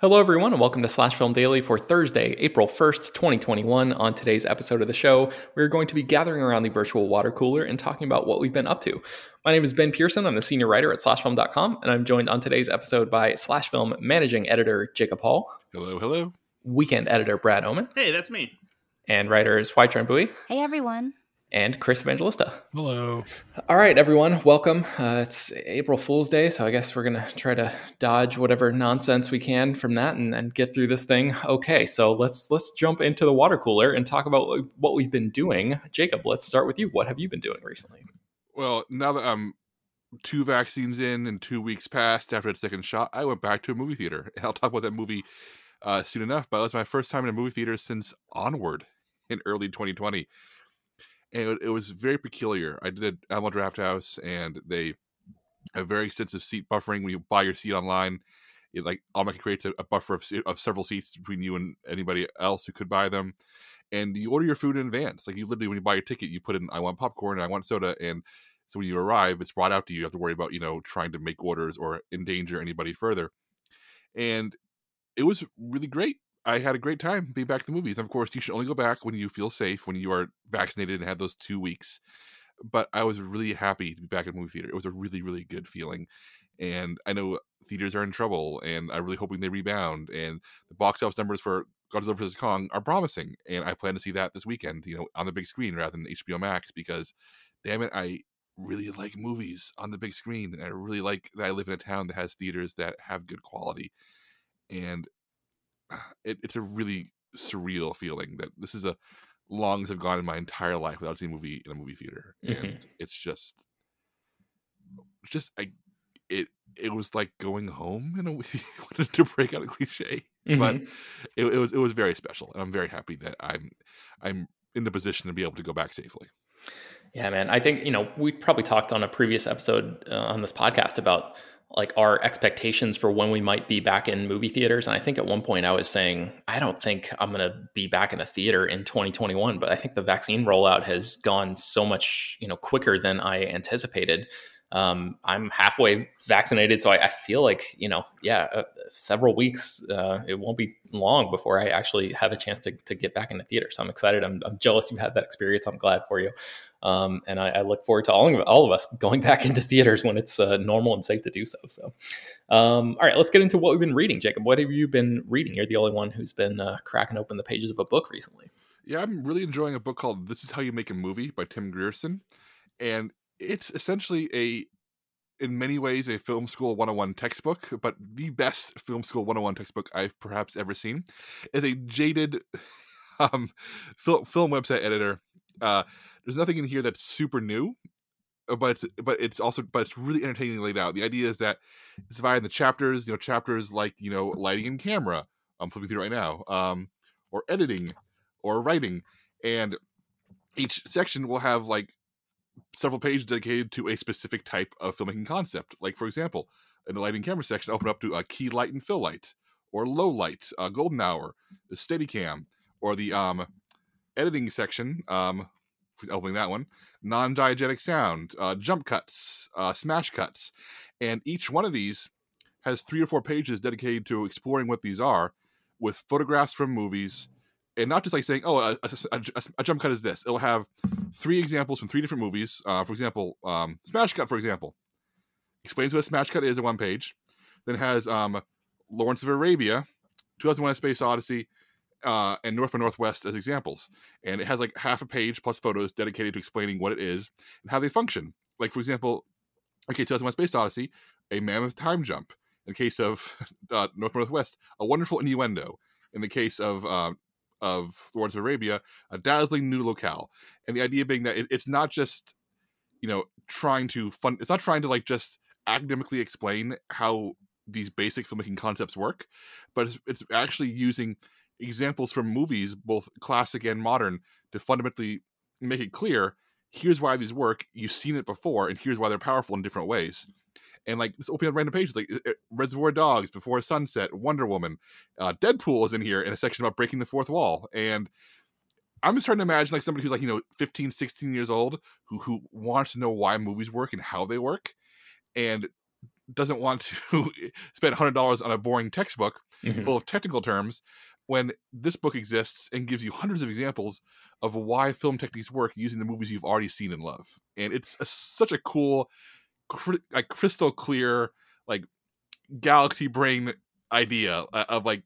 Hello, everyone, and welcome to Slash Film Daily for Thursday, April 1st, 2021. On today's episode of the show, we're going to be gathering around the virtual water cooler and talking about what we've been up to. My name is Ben Pearson. I'm the senior writer at slashfilm.com, and I'm joined on today's episode by Slash Film managing editor Jacob Hall. Hello, hello. Weekend editor Brad Oman. Hey, that's me. And writers Hoai-Tran Bui. Hey, everyone and Chris Evangelista. Hello. All right, everyone, welcome. Uh, it's April Fool's Day, so I guess we're going to try to dodge whatever nonsense we can from that and, and, get through this thing. Okay, so let's let's jump into the water cooler and talk about what we've been doing. Jacob, let's start with you. What have you been doing recently? Well, now that I'm two vaccines in and two weeks past after the second shot, I went back to a movie theater. And I'll talk about that movie uh, soon enough, but it was my first time in a movie theater since Onward in early 2020 and it, it was very peculiar. I did Alamo Drafthouse, and they have very extensive seat buffering when you buy your seat online. It like automatically creates a, a buffer of, of several seats between you and anybody else who could buy them. And you order your food in advance. Like you literally, when you buy your ticket, you put in, "I want popcorn," and "I want soda," and so when you arrive, it's brought out to you. You have to worry about you know trying to make orders or endanger anybody further. And it was really great. I had a great time being back to the movies. Of course, you should only go back when you feel safe, when you are vaccinated and had those two weeks. But I was really happy to be back in movie theater. It was a really, really good feeling. And I know theaters are in trouble, and I'm really hoping they rebound. And the box office numbers for Godzilla vs Kong are promising, and I plan to see that this weekend, you know, on the big screen rather than HBO Max because, damn it, I really like movies on the big screen, and I really like that I live in a town that has theaters that have good quality. And it, it's a really surreal feeling that this is a longest I've gone in my entire life without seeing a movie in a movie theater, mm-hmm. and it's just, just I, it it was like going home in a way to break out a cliche, mm-hmm. but it, it was it was very special, and I'm very happy that I'm I'm in the position to be able to go back safely. Yeah, man. I think you know we probably talked on a previous episode uh, on this podcast about like our expectations for when we might be back in movie theaters. And I think at one point I was saying, I don't think I'm going to be back in a theater in 2021, but I think the vaccine rollout has gone so much, you know, quicker than I anticipated. um, I'm halfway vaccinated, so I, I, feel like you know, yeah, uh, several weeks. Uh, it won't be long before I actually have a chance to, to get back in the theater. So I'm excited. I'm, I'm jealous you had that experience. I'm glad for you, um, and I, I, look forward to all of, all of us going back into theaters when it's uh, normal and safe to do so. So, um, all right, let's get into what we've been reading. Jacob, what have you been reading? You're the only one who's been uh, cracking open the pages of a book recently. Yeah, I'm really enjoying a book called "This Is How You Make a Movie" by Tim Grierson, and it's essentially a in many ways a film school 101 textbook but the best film school 101 textbook i've perhaps ever seen is a jaded um, film, website editor uh, there's nothing in here that's super new uh, but it's but it's also but it's really entertainingly laid out the idea is that it's divided the chapters you know chapters like you know lighting and camera i'm flipping through right now um, or editing or writing and each section will have like several pages dedicated to a specific type of filmmaking concept. Like, for example, in the lighting camera section, open up to a key light and fill light, or low light, uh, golden hour, the Steadicam, or the um, editing section. Um, opening that one, non-diegetic sound, uh, jump cuts, uh, smash cuts, and each one of these has three or four pages dedicated to exploring what these are, with photographs from movies and not just like saying, "Oh, a, a, a, jump cut is this." It'll have three examples from three different movies. Uh, for example, um, Smash Cut, for example, explains what a Smash Cut is on one page. Then has um, Lawrence of Arabia, 2001: A Space Odyssey, uh, and North by Northwest as examples. And it has like half a page plus photos dedicated to explaining what it is and how they function. Like for example, in case of My Space Odyssey, a mammoth time jump. In case of uh, North by Northwest, a wonderful innuendo. In the case of uh, of Lawrence of Arabia, a dazzling new locale. And the idea being that it, it's not just, you know, trying to fun, it's not trying to like just academically explain how these basic filmmaking concepts work, but it's, it's actually using examples from movies, both classic and modern, to fundamentally make it clear here's why these work. You've seen it before, and here's why they're powerful in different ways and like just opening up random pages like uh, Reservoir Dogs, Before Sunset, Wonder Woman, uh, Deadpool is in here in a section about breaking the fourth wall, and I'm just trying to imagine like somebody who's like you know 15, 16 years old who who wants to know why movies work and how they work, and doesn't want to spend hundred dollars on a boring textbook mm-hmm. full of technical terms when this book exists and gives you hundreds of examples of why film techniques work using the movies you've already seen and love. And it's a, such a cool like crystal clear like galaxy brain idea uh, of like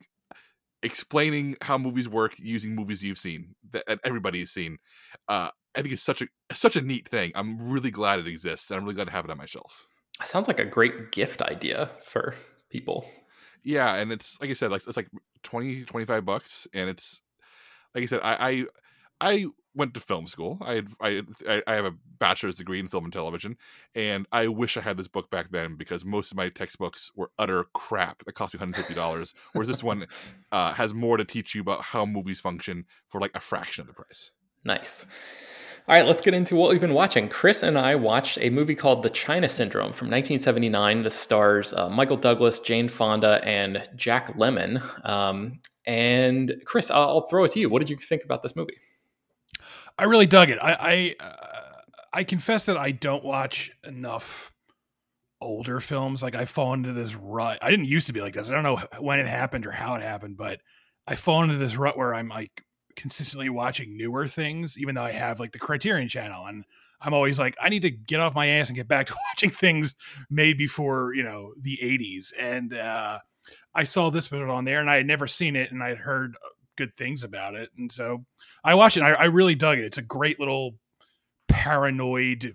explaining how movies work using movies you've seen that everybody's seen. Uh i think it's such a such a neat thing. I'm really glad it exists and i'm really glad to have it on my shelf. It sounds like a great gift idea for people yeah and it's like i said like it's like 20 25 bucks and it's like i said i i, I went to film school. I, had, I I have a bachelor's degree in film and television, and I wish I had this book back then because most of my textbooks were utter crap that cost me one hundred fifty dollars. whereas this one uh, has more to teach you about how movies function for like a fraction of the price. Nice. All right, let's get into what we've been watching. Chris and I watched a movie called The China Syndrome from 1979. The stars uh, Michael Douglas, Jane Fonda, and Jack Lemmon. Um, and Chris, I'll, I'll throw it to you. What did you think about this movie? I really dug it. I I, uh, I confess that I don't watch enough older films. Like I fall into this rut. I didn't used to be like this. I don't know when it happened or how it happened, but I fall into this rut where I'm like consistently watching newer things, even though I have like the Criterion channel and I'm always like, I need to get off my ass and get back to watching things made before, you know, the 80s. And uh, I saw this one on there and I had never seen it and I had heard good things about it. And so I watched it. I, I, really dug it. It's a great little paranoid,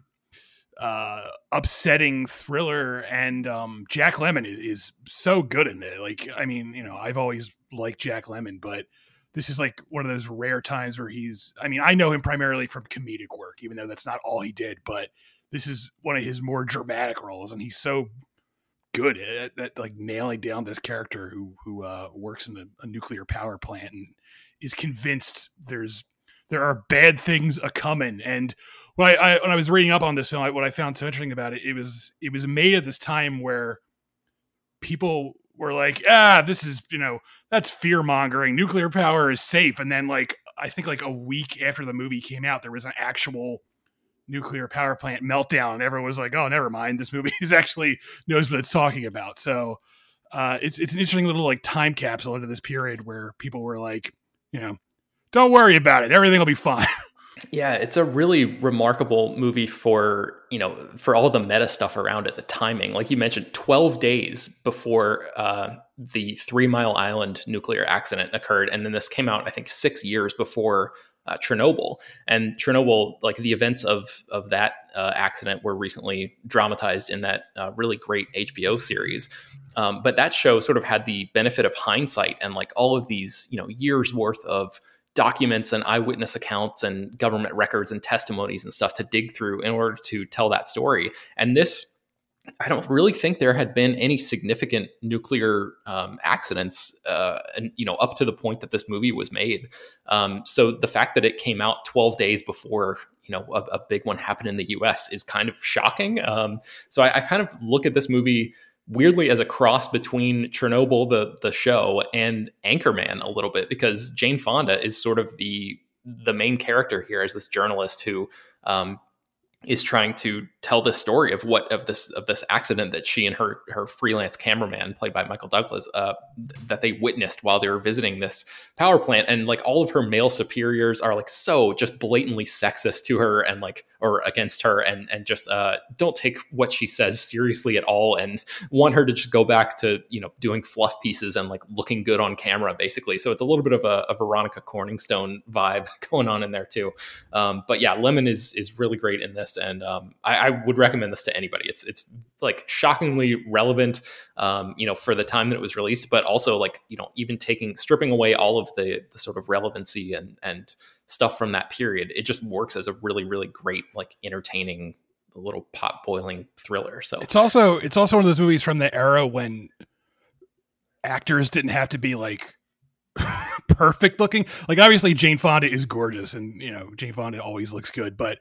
uh, upsetting thriller. And um, Jack Lemmon is, is so good in it. Like, I mean, you know, I've always liked Jack Lemmon, but this is like one of those rare times where he's, I mean, I know him primarily from comedic work, even though that's not all he did, but this is one of his more dramatic roles. And he's so good at, at, like nailing down this character who who uh, works in a, a, nuclear power plant and is convinced there's there are bad things a coming. And when I, I, when I was reading up on this film, I, what I found so interesting about it, it was it was made at this time where people were like, ah, this is you know that's fear mongering. Nuclear power is safe, and then like I think like a week after the movie came out, there was an actual nuclear power plant meltdown. And everyone was like, "Oh, never mind. This movie is actually knows what it's talking about." So uh, it's it's an interesting little like time capsule into this period where people were like, you know, don't worry about it. Everything will be fine. Yeah, it's a really remarkable movie for, you know, for all the meta stuff around it, the timing. Like you mentioned, 12 days before uh, the Three Mile Island nuclear accident occurred. And then this came out, I think, six years before uh, Chernobyl. And Chernobyl, like the events of of that uh, accident, were recently dramatized in that uh, really great HBO series. Um, but that show sort of had the benefit of hindsight and like all of these, you know, years worth of documents and eyewitness accounts and government records and testimonies and stuff to dig through in order to tell that story. And this I don't really think there had been any significant nuclear um, accidents, uh, and you know, up to the point that this movie was made. Um, so the fact that it came out 12 days before you know a, a big one happened in the U.S. is kind of shocking. Um, so I, I, kind of look at this movie weirdly as a cross between Chernobyl, the the show, and Anchorman a little bit because Jane Fonda is sort of the the main character here as this journalist who um, is trying to tell the story of what of this of this accident that she and her her freelance cameraman played by Michael Douglas uh, that they witnessed while they were visiting this power plant. And like all of her male superiors are like so just blatantly sexist to her and like or against her and and just uh, don't take what she says seriously at all and want her to just go back to you know doing fluff pieces and like looking good on camera basically. So it's a little bit of a, a Veronica Corningstone vibe going on in there too. Um, but yeah Lemon is is really great in this and um, I, I, would recommend this to anybody. It's it's like shockingly relevant, um, you know, for the time that it was released, but also like you know, even taking stripping away all of the the sort of relevancy and and stuff from that period, it just works as a really really great like entertaining little pot boiling thriller. So it's also it's also one of those movies from the era when actors didn't have to be like perfect looking. Like obviously Jane Fonda is gorgeous and you know Jane Fonda always looks good, but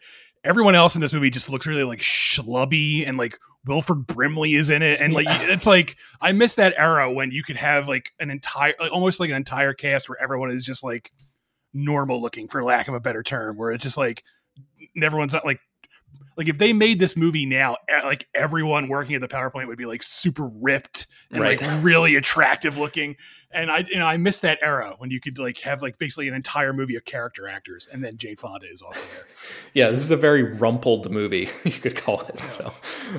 everyone else in this movie just looks really like schlubby and like Wilford Brimley is in it and like yeah. it's like I miss that era when you could have like an entire almost like an entire cast where everyone is just like normal looking for lack of a better term where it's just like everyone's not like like if they made this movie now, like everyone working at the power plant would be like super ripped and right. like really attractive looking. And I, you know, I miss that era when you could like have like basically an entire movie of character actors, and then Jane Fonda is also there. yeah, this is a very rumpled movie, you could call it. So,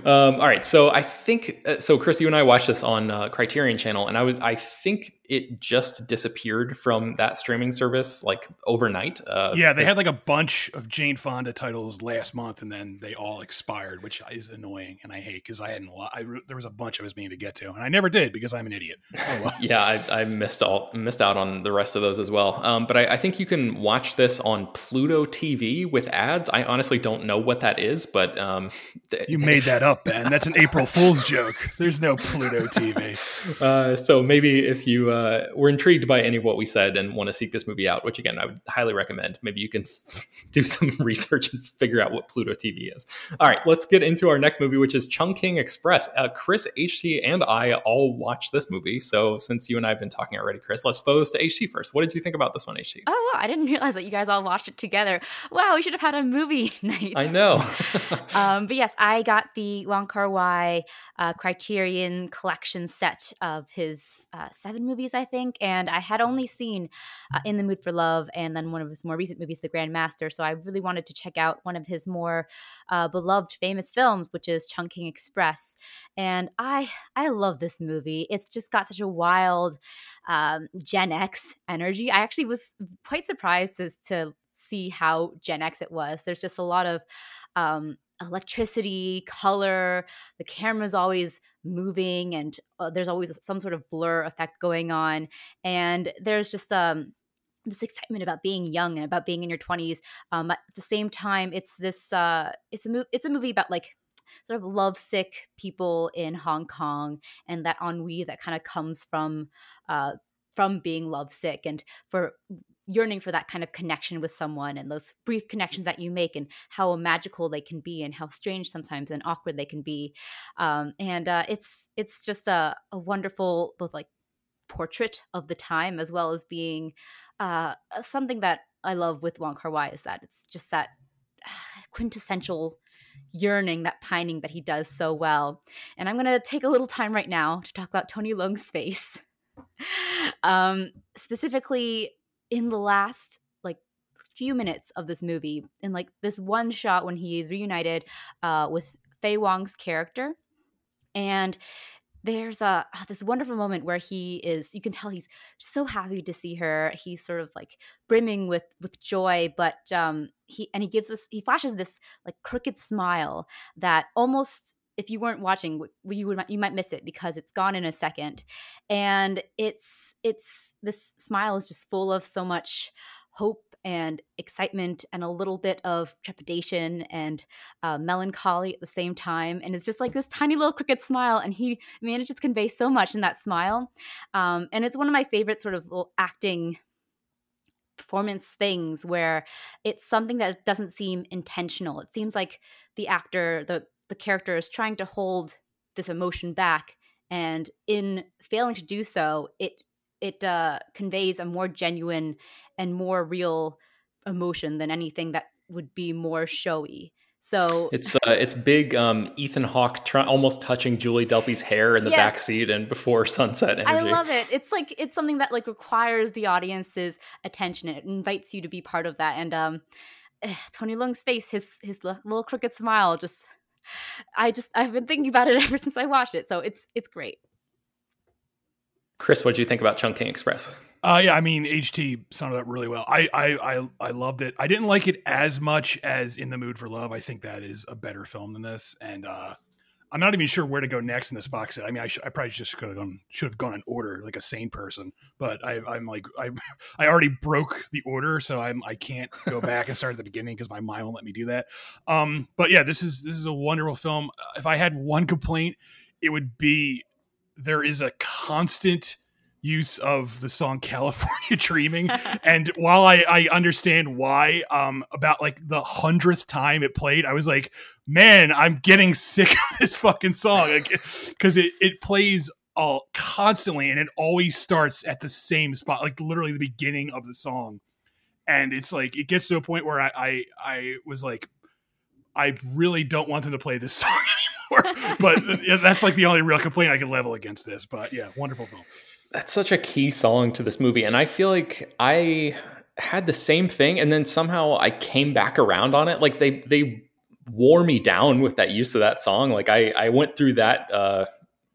um, all right. So I think uh, so. Chris, you and I watched this on uh, Criterion Channel, and I would I think it just disappeared from that streaming service like overnight. Uh, yeah, they had like a bunch of Jane Fonda titles last month, and then they all expired, which is annoying, and I hate because I hadn't. I, there was a bunch I was meaning to get to, and I never did because I'm an idiot. Oh, well. yeah, I, I, missed all missed out on the rest of those as well. Um, but I, I, think you can watch this on Pluto TV with ads. I honestly don't know what that is, but um, you made that up, Ben. That's an April Fool's joke. There's no Pluto TV. Uh, so maybe if you uh, were intrigued by any of what we said and want to seek this movie out, which again I would highly recommend, maybe you can do some research and figure out what Pluto TV is. All right, let's get into our next movie, which is Chungking Express. Uh, Chris, HT, and I all watched this movie. So since you and I have been talking already, Chris, let's throw this to HT first. What did you think about this one, HT? Oh, wow, I didn't realize that you guys all watched it together. Wow, we should have had a movie night. I know. um, but yes, I got the Wong Kar Wai uh, Criterion collection set of his uh, seven movies, I think. And I had only seen uh, In the Mood for Love and then one of his more recent movies, The Grand Master. So I really wanted to check out one of his more uh, beloved, famous films, which is Chungking Express. And I, I love this movie. It's just got such a wild um, Gen X energy. I actually was quite surprised to, to see how Gen X it was. There's just a lot of um, electricity, color. The camera's always moving, and uh, there's always some sort of blur effect going on. And there's just um, this excitement about being young and about being in your 20s. Um, at the same time, it's this uh, it's a mo- it's a movie about like sort of lovesick people in Hong Kong and that ennui that kind of comes from uh, from being lovesick and for yearning for that kind of connection with someone and those brief connections that you make and how magical they can be and how strange sometimes and awkward they can be. Um, and uh, it's it's just a, a, wonderful both like portrait of the time as well as being uh, something that I love with Wong Kar Wai is that it's just that quintessential yearning, that pining that he does so well. And I'm going to take a little time right now to talk about Tony Leung's face. um, specifically, in the last like few minutes of this movie, in like this one shot when he is reunited uh, with Faye Wong's character, and there's a oh, this wonderful moment where he is you can tell he's so happy to see her he's sort of like brimming with with joy but um he and he gives this he flashes this like crooked smile that almost if you weren't watching you would you might miss it because it's gone in a second and it's it's this smile is just full of so much hope and excitement and a little bit of trepidation and uh, melancholy at the same time. And it's just like this tiny little crooked smile. And he manages to convey so much in that smile. Um, and it's one of my favorite sort of acting performance things where it's something that doesn't seem intentional. It seems like the actor, the the character is trying to hold this emotion back and in failing to do so it it uh, conveys a more genuine and more real emotion than anything that would be more showy. So it's uh, it's big. Um, Ethan Hawke try- almost touching Julie Delpy's hair in the yes. back seat and before sunset energy. I love it. It's like it's something that like requires the audience's attention. It invites you to be part of that. And um, Tony Leung's face, his his little crooked smile, just I just I've been thinking about it ever since I watched it. So it's it's great. Chris, what do you think about Chungking Express? Uh, yeah, I mean, HT summed it up really well. I, I, I, I loved it. I didn't like it as much as In the Mood for Love. I think that is a better film than this, and uh, I'm not even sure where to go next in this box set. I mean, I, sh- I probably just could have gone, should have gone in order like a sane person, but I, I'm like, I, I already broke the order, so I'm, I can't go back and start at the beginning because my mind won't let me do that. Um, but yeah, this is, this is a wonderful film. If I had one complaint, it would be there is a constant use of the song California Dreaming. and while I, I understand why, um, about like the hundredth time it played, I was like, man, I'm getting sick of this fucking song. Because it, it plays all constantly and it always starts at the same spot, like literally the beginning of the song. And it's like it gets to a point where I I, I was like, I really don't want them to play this song anymore. but that's like the only real complaint I can level against this. But yeah, wonderful film. That's such a key song to this movie and i feel like i had the same thing and then somehow i came back around on it. Like they they wore me down with that use of that song. Like i i went through that uh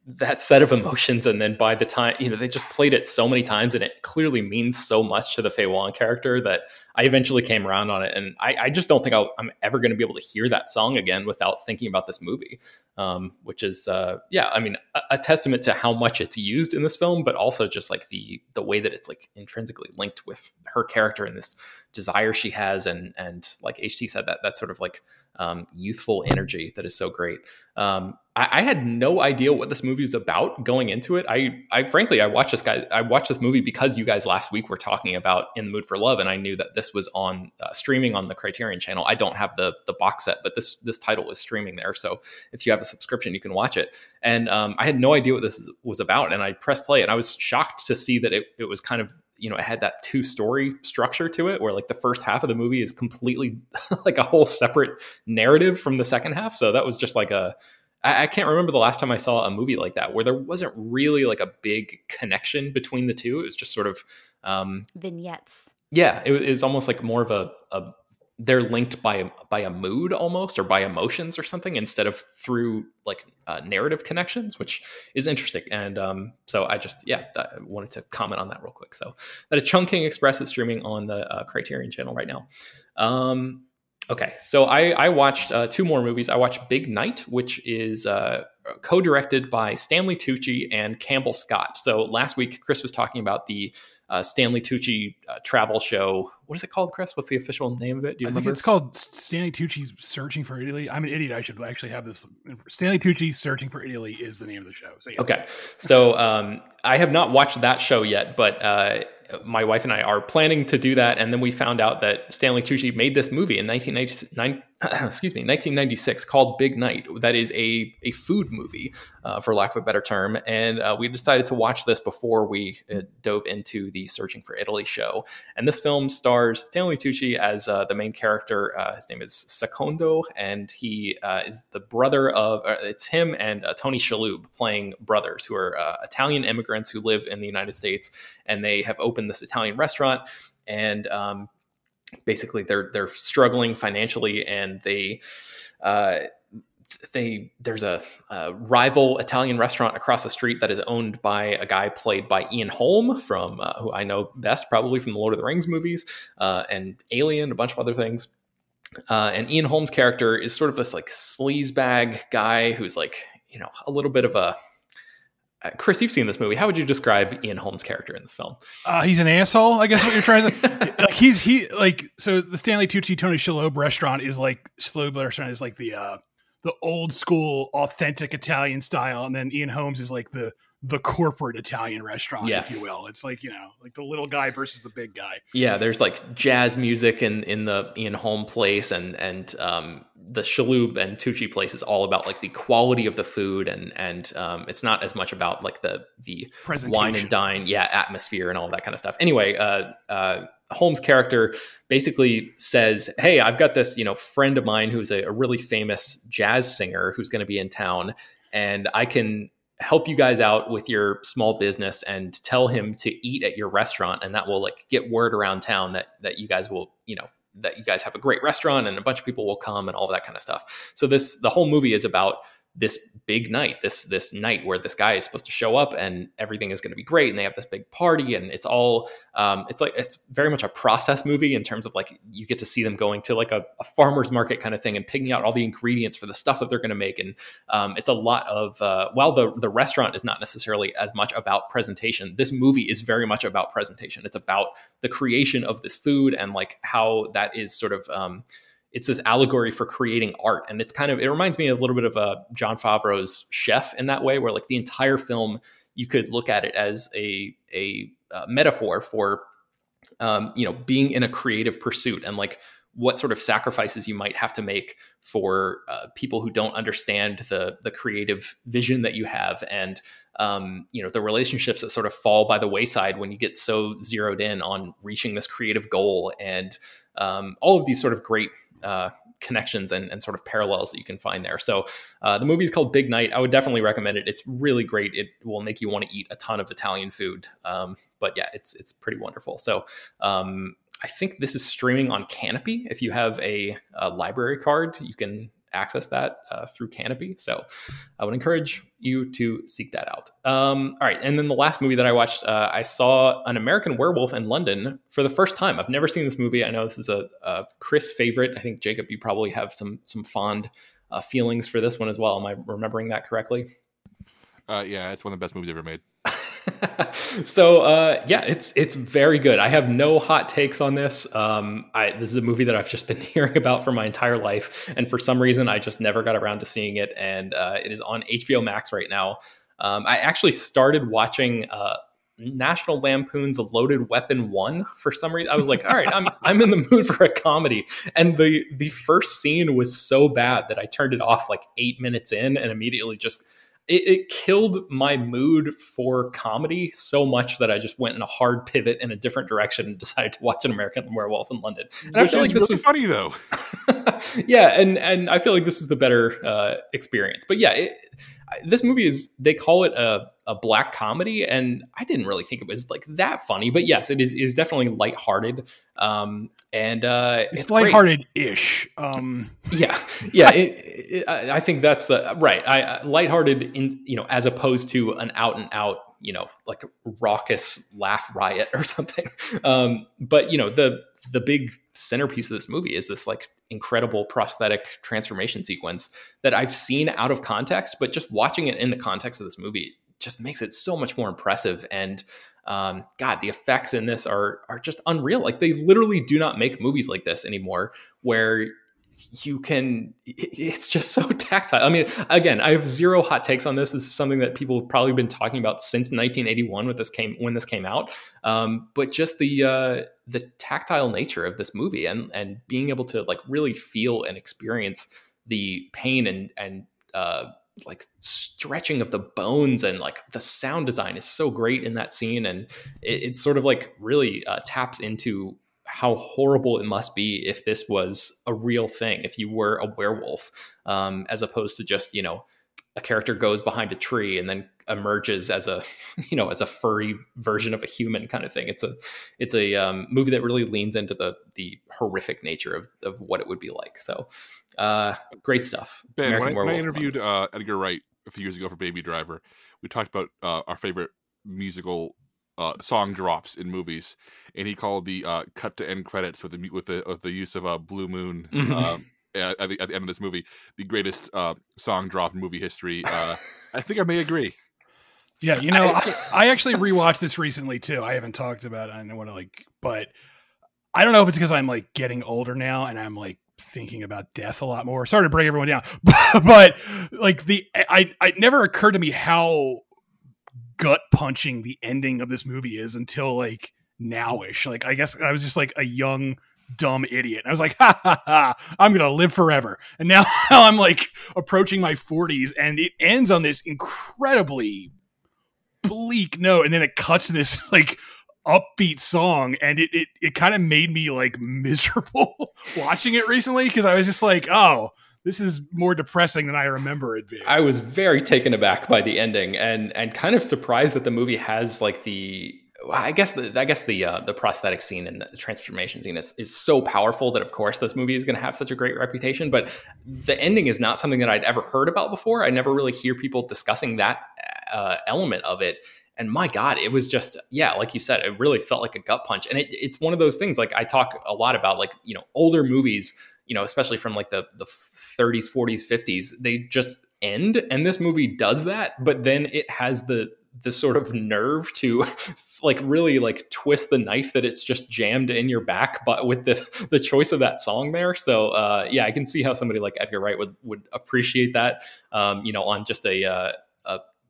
that set of emotions and then by the time you know they just played it so many times and it clearly means so much to the Faye Wong character that I eventually came around on it and I, I just don't think i am ever going to be able to hear that song again without thinking about this movie um, which is uh, yeah I mean a, a, testament to how much it's used in this film but also just like the the way that it's like intrinsically linked with her character and this desire she has and and like HT said that that sort of like um, youthful energy that is so great. Um, I, I, had no idea what this movie was about going into it. I, I frankly, I watched this guy. I watched this movie because you guys last week were talking about In the Mood for Love, and I knew that this was on uh, streaming on the Criterion Channel. I don't have the the box set, but this this title is streaming there. So if you have a subscription, you can watch it. And um, I had no idea what this was about, and I pressed play, and I was shocked to see that it it was kind of you know it had that two story structure to it where like the first half of the movie is completely like a whole separate narrative from the second half so that was just like a I, can't remember the last time i saw a movie like that where there wasn't really like a big connection between the two it was just sort of um vignettes yeah it, it was almost like more of a, a they're linked by by a mood almost or by emotions or something instead of through like uh, narrative connections which is interesting. And um, so i just yeah i wanted to comment on that real quick. So that is chungking express that's streaming on the uh, criterion channel right now. Um, okay so i i watched uh, two more movies. I watched big night which is uh, co-directed by stanley tucci and campbell scott. So last week chris was talking about the uh, Stanley Tucci uh, travel show. What is it called, Chris? What's the official name of it? Do you I remember? it's called Stanley Tucci Searching for Italy. I'm an idiot. I should actually have this. Stanley Tucci Searching for Italy is the name of the show. So yes. Okay. So um, I have not watched that show yet, but uh, my wife and I are planning to do that. And then we found out that Stanley Tucci made this movie in 1990, excuse me, 1996 called Big Night. That is a, a food movie, uh, for lack of a better term. And uh, we decided to watch this before we uh, dove into the Searching for Italy show. And this film stars Stanley Tucci as uh, the main character. Uh, his name is Secondo, and he uh, is the brother of, it's him and Tony Shalhoub playing brothers who are Italian immigrants who live in the United States. And they have opened this Italian restaurant. And um, basically they're they're struggling financially and they uh, they there's a, a, rival Italian restaurant across the street that is owned by a guy played by Ian Holm from uh, who I know best probably from the Lord of the Rings movies uh, and Alien, a bunch of other things. Uh, and Ian Holm's character is sort of this like sleazebag guy who's like you know a little bit of a Chris, you've seen this movie. How would you describe Ian Holm's character in this film? Uh, he's an asshole. I guess what you're trying to. like he's he like so the Stanley Tucci Tony Shalhoub restaurant is like Shalhoub restaurant is like the uh the old school authentic Italian style, and then Ian Holmes is like the the corporate Italian restaurant, yeah. if you will. It's like you know, like the little guy versus the big guy. Yeah, there's like jazz music in in the Ian Holm place, and and um, the Shalhoub and Tucci place is all about like the quality of the food, and and um, it's not as much about like the the wine and dine, yeah, atmosphere and all that kind of stuff. Anyway, uh, uh, Holm's character basically says, "Hey, I've got this you know friend of mine who's a, a really famous jazz singer who's going to be in town." And I can help you guys out with your small business and tell him to eat at your restaurant and that will like get word around town that that you guys will you know that you guys have a great restaurant and a bunch of people will come and all that kind of stuff. So this the whole movie is about this big night, this this night where this guy is supposed to show up and everything is going to be great, and they have this big party, and it's all um, it's like it's very much a process movie in terms of like you get to see them going to like a, a farmer's market kind of thing and picking out all the ingredients for the stuff that they're going to make, and um, it's a lot of uh, while the the restaurant is not necessarily as much about presentation, this movie is very much about presentation. It's about the creation of this food and like how that is sort of um, it's this allegory for creating art. And it's kind of it reminds me of a little bit of uh, jon favreau's chef in that way where like the entire film you could look at it as a a uh, metaphor for um, you know being in a creative pursuit and like what sort of sacrifices you might have to make for uh, people who don't understand the the creative vision that you have. And um, you know the relationships that sort of fall by the wayside when you get so zeroed in on reaching this creative goal and um, all of these sort of great uh, connections and, and, sort of parallels that you can find there. So uh, the movie is called Big Night. I would definitely recommend it. It's really great. It will make you want to eat a ton of Italian food. Um, but yeah, it's it's pretty wonderful. So um, I think this is streaming on Kanopy. If you have a, a library card, you can access that uh, through Kanopy. So I would encourage you to seek that out. Um, all right. And then the last movie that I watched, uh, I saw An American Werewolf in London for the first time. I've never seen this movie. I know this is a, a Chris favorite. I think, Jacob, you probably have some, some fond uh, feelings for this one as well. Am I remembering that correctly? Uh, yeah, it's one of the best movies ever made. so uh, yeah, it's it's very good. I have no hot takes on this. Um, I, this is a movie that I've just been hearing about for my entire life, and for some reason, I just never got around to seeing it. And uh, it is on HBO Max right now. Um, I actually started watching uh, National Lampoon's Loaded Weapon One for some reason. I was like, all right, I'm I'm in the mood for a comedy. And the the first scene was so bad that I turned it off like eight minutes in and immediately just it, it, killed my mood for comedy so much that I just went in a hard pivot in a different direction and decided to watch an American Werewolf in London. And Which I feel like this really was funny though. yeah, and and I feel like this is the better uh, experience. But yeah, it, this movie is they call it a, a black comedy and i didn't really think it was like that funny but yes it is is definitely lighthearted um and uh it's, it's lighthearted-ish um. Yeah yeah it, it, i think that's the right i lighthearted in you know as opposed to an out and out you know like a raucous laugh riot or something um but you know the the big centerpiece of this movie is this like incredible prosthetic transformation sequence that I've seen out of context, but just watching it in the context of this movie just makes it so much more impressive. And um, God, the effects in this are are just unreal. Like they literally do not make movies like this anymore, where you can it's just so tactile. I mean again i have zero hot takes on this. This is something that people have probably been talking about since 1981 when this came when this came out. Um, but just the uh, the tactile nature of this movie and and being able to like really feel and experience the pain and and uh, like stretching of the bones and like the sound design is so great in that scene. And it, it's sort of like really uh, taps into how horrible it must be if this was a real thing, if you were a werewolf, um, as opposed to just, you know, a character goes behind a tree and then emerges as a, you know, as a furry version of a human kind of thing. It's a, it's a um, movie that really leans into the the horrific nature of of what it would be like. So, uh, great stuff. Ben, American when I, when I interviewed uh, Edgar Wright a few years ago for Baby Driver, we talked about uh, our favorite musical uh, song drops in movies, and he called the uh, cut to end credits with the with the with the use of a uh, Blue Moon. Mm-hmm. Um, at, the, at the end of this movie, the greatest uh, song drop in movie history. Uh, I think I may agree. Yeah, you know, I, I, actually rewatched this recently too. I haven't talked about it. I don't want to like, but I don't know if it's because I'm like getting older now and I'm like thinking about death a lot more. Sorry to bring everyone down, but like the I, I it never occurred to me how gut punching the ending of this movie is until like nowish. Like I guess I was just like a young dumb idiot. I was like, ha ha ha, I'm gonna live forever. And now, now I'm like approaching my 40s, and it ends on this incredibly bleak note, and then it cuts this like upbeat song, and it it, it kind of made me like miserable watching it recently because I was just like, oh, this is more depressing than I remember it being. I was very taken aback by the ending and and kind of surprised that the movie has like the I guess the I guess the uh, the prosthetic scene and the transformation scene is, is so powerful that of course this movie is going to have such a great reputation. But the ending is not something that I'd ever heard about before. I never really hear people discussing that uh, element of it. And my God, it was just yeah, like you said, it really felt like a gut punch. And it, it's one of those things. Like I talk a lot about like you know older movies you know, especially from like the the 30s, 40s, 50s, they just end. And this movie does that, but then it has the the sort of nerve to like really like twist the knife that it's just jammed in your back but with the the choice of that song there so uh yeah i can see how somebody like edgar wright would would appreciate that um you know on just a uh,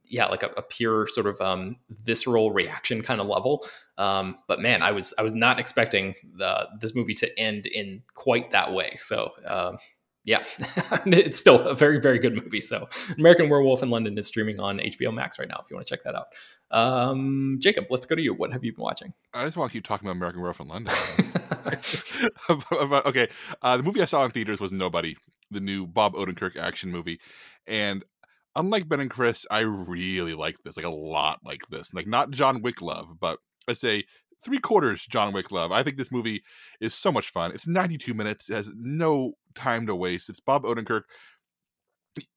yeah like a, a pure sort of um visceral reaction kind of level um, but man, I was I was not expecting the, this movie to end in quite that way. So um, yeah, it's still a very very good movie. So American Werewolf in London is streaming on HBO Max right now. If you want to check that out, um, Jacob, let's go to you. What have you been watching? I just want to keep talking about American Werewolf in London. okay, uh, the movie I saw in theaters was Nobody, the new Bob Odenkirk action movie, and unlike Ben and Chris, I really like this, like a lot like this. Like not John Wick love, but I'd say three quarters John Wick love. I think this movie is so much fun. It's 92 minutes, it has no time to waste. It's Bob Odenkirk.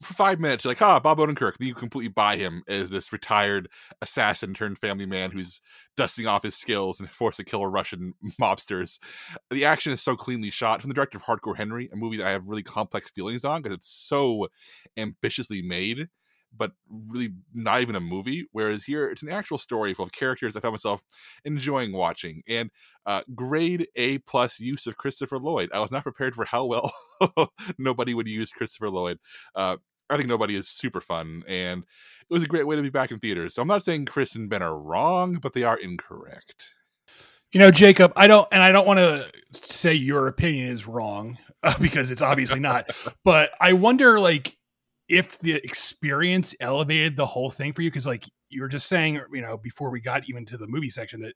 For five minutes, you're like, ah, Bob Odenkirk. Then you completely buy him as this retired assassin turned family man who's dusting off his skills and forced to kill Russian mobsters. The action is so cleanly shot from the director of Hardcore Henry, a movie that I have really complex feelings on because it's so ambitiously made but really not even a movie. Whereas here, it's an actual story full of characters I found myself enjoying watching. And uh, grade A plus use of Christopher Lloyd. I was not prepared for how well nobody would use Christopher Lloyd. Uh, I think nobody is super fun, and it was a great way to be back in theaters. So I'm not saying Chris and Ben are wrong, but they are incorrect. You know, Jacob, I don't, and I don't want to say your opinion is wrong uh, because it's obviously not. but I wonder, like, if the experience elevated the whole thing for you because like you were just saying you know before we got even to the movie section that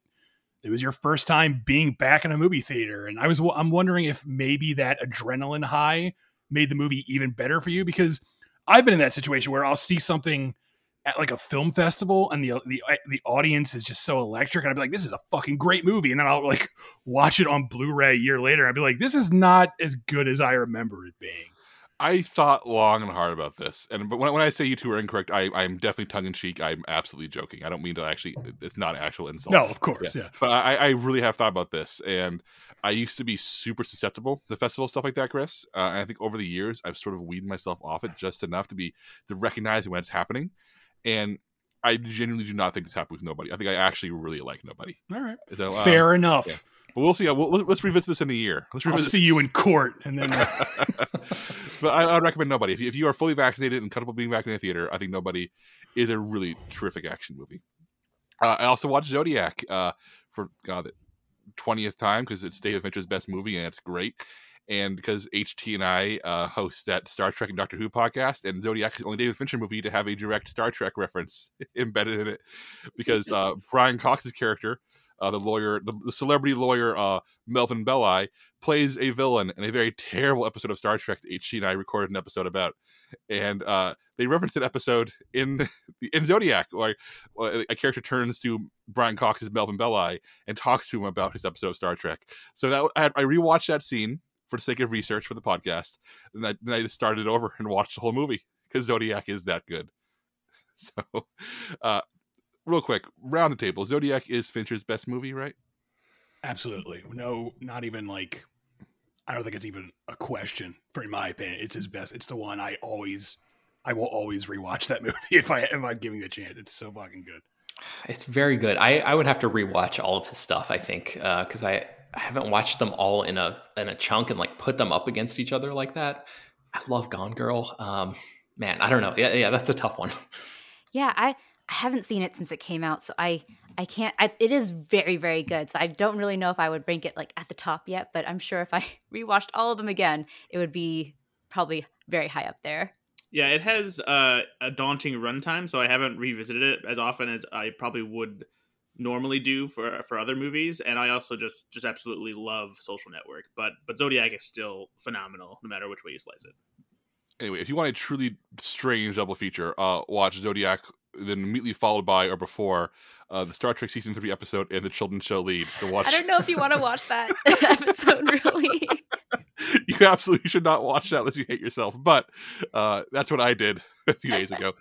it was your first time being back in a movie theater and i was i'm wondering if maybe that adrenaline high made the movie even better for you because i've been in that situation where i'll see something at like a film festival and the the uh, the audience is just so electric and I'd be like this is a fucking great movie and then I'll like watch it on Blu-ray a year later I'd be like this is not as good as I remember it being. I thought long and hard about this, and but when, when I say you two are incorrect, I, I'm definitely tongue in cheek. I'm absolutely joking. I don't mean to actually. It's not an actual insult. No, of course, yeah. yeah. But I, I really have thought about this, and I used to be super susceptible to festival stuff like that, Chris. Uh, and I think over the years, I've sort of weeded myself off it just enough to be to recognize when it's happening. And I genuinely do not think it's happening with nobody. I think I actually really like nobody. All right, so, um, fair enough. Yeah. But we'll see. We'll, let's revisit this in a year. Let's I'll revisit see you in court, and then but I, I recommend Nobody. If you, if you are fully vaccinated and comfortable being back in a theater, I think Nobody is a really terrific action movie. Uh, I also watched Zodiac uh, for God the twentieth time because it's David Fincher's best movie and it's great. And because HT and I uh, host that Star Trek and Doctor Who podcast, and Zodiac is the only David Fincher movie to have a direct Star Trek reference embedded in it, because uh, Brian Cox's character, uh, the lawyer, the, the celebrity lawyer uh, Melvin Belli, plays a villain in a very terrible episode of Star Trek that HT and I recorded an episode about, and uh, they referenced an episode in in Zodiac where where a character turns to Brian Cox's Melvin Belli and talks to him about his episode of Star Trek. So that I, I rewatched that scene for the sake of research for the podcast, and I, then I just started over and watched the whole movie because Zodiac is that good. So, uh, real quick, round the table. Zodiac is Fincher's best movie, right? absolutely no, not even like. I don't think it's even a question. For in my opinion, it's his best. It's the one I always, I will always rewatch that movie if I if I'm giving it a chance. It's so fucking good. It's very good. I, I would have to rewatch all of his stuff. I think because I, I haven't watched them all in a in a chunk and like put them up against each other like that. I love Gone Girl. Um, man, I don't know. Yeah, yeah, that's a tough one. Yeah, I, I haven't seen it since it came out, so I I can't. I, it is very very good. So I don't really know if I would rank it like at the top yet, but I'm sure if I rewatched all of them again, it would be probably very high up there. Yeah, it has uh, a daunting runtime, so I haven't revisited it as often as I probably would normally do for for other movies. And I also just just absolutely love Social Network, but but Zodiac is still phenomenal, no matter which way you slice it. Anyway, if you want a truly strange double feature, uh, watch Zodiac, then immediately followed by or before uh, the Star Trek season three episode and the children's show lead. To watch, I don't know if you want to watch that episode really. you absolutely should not watch that unless you hate yourself. But uh, that's what I did a few days ago.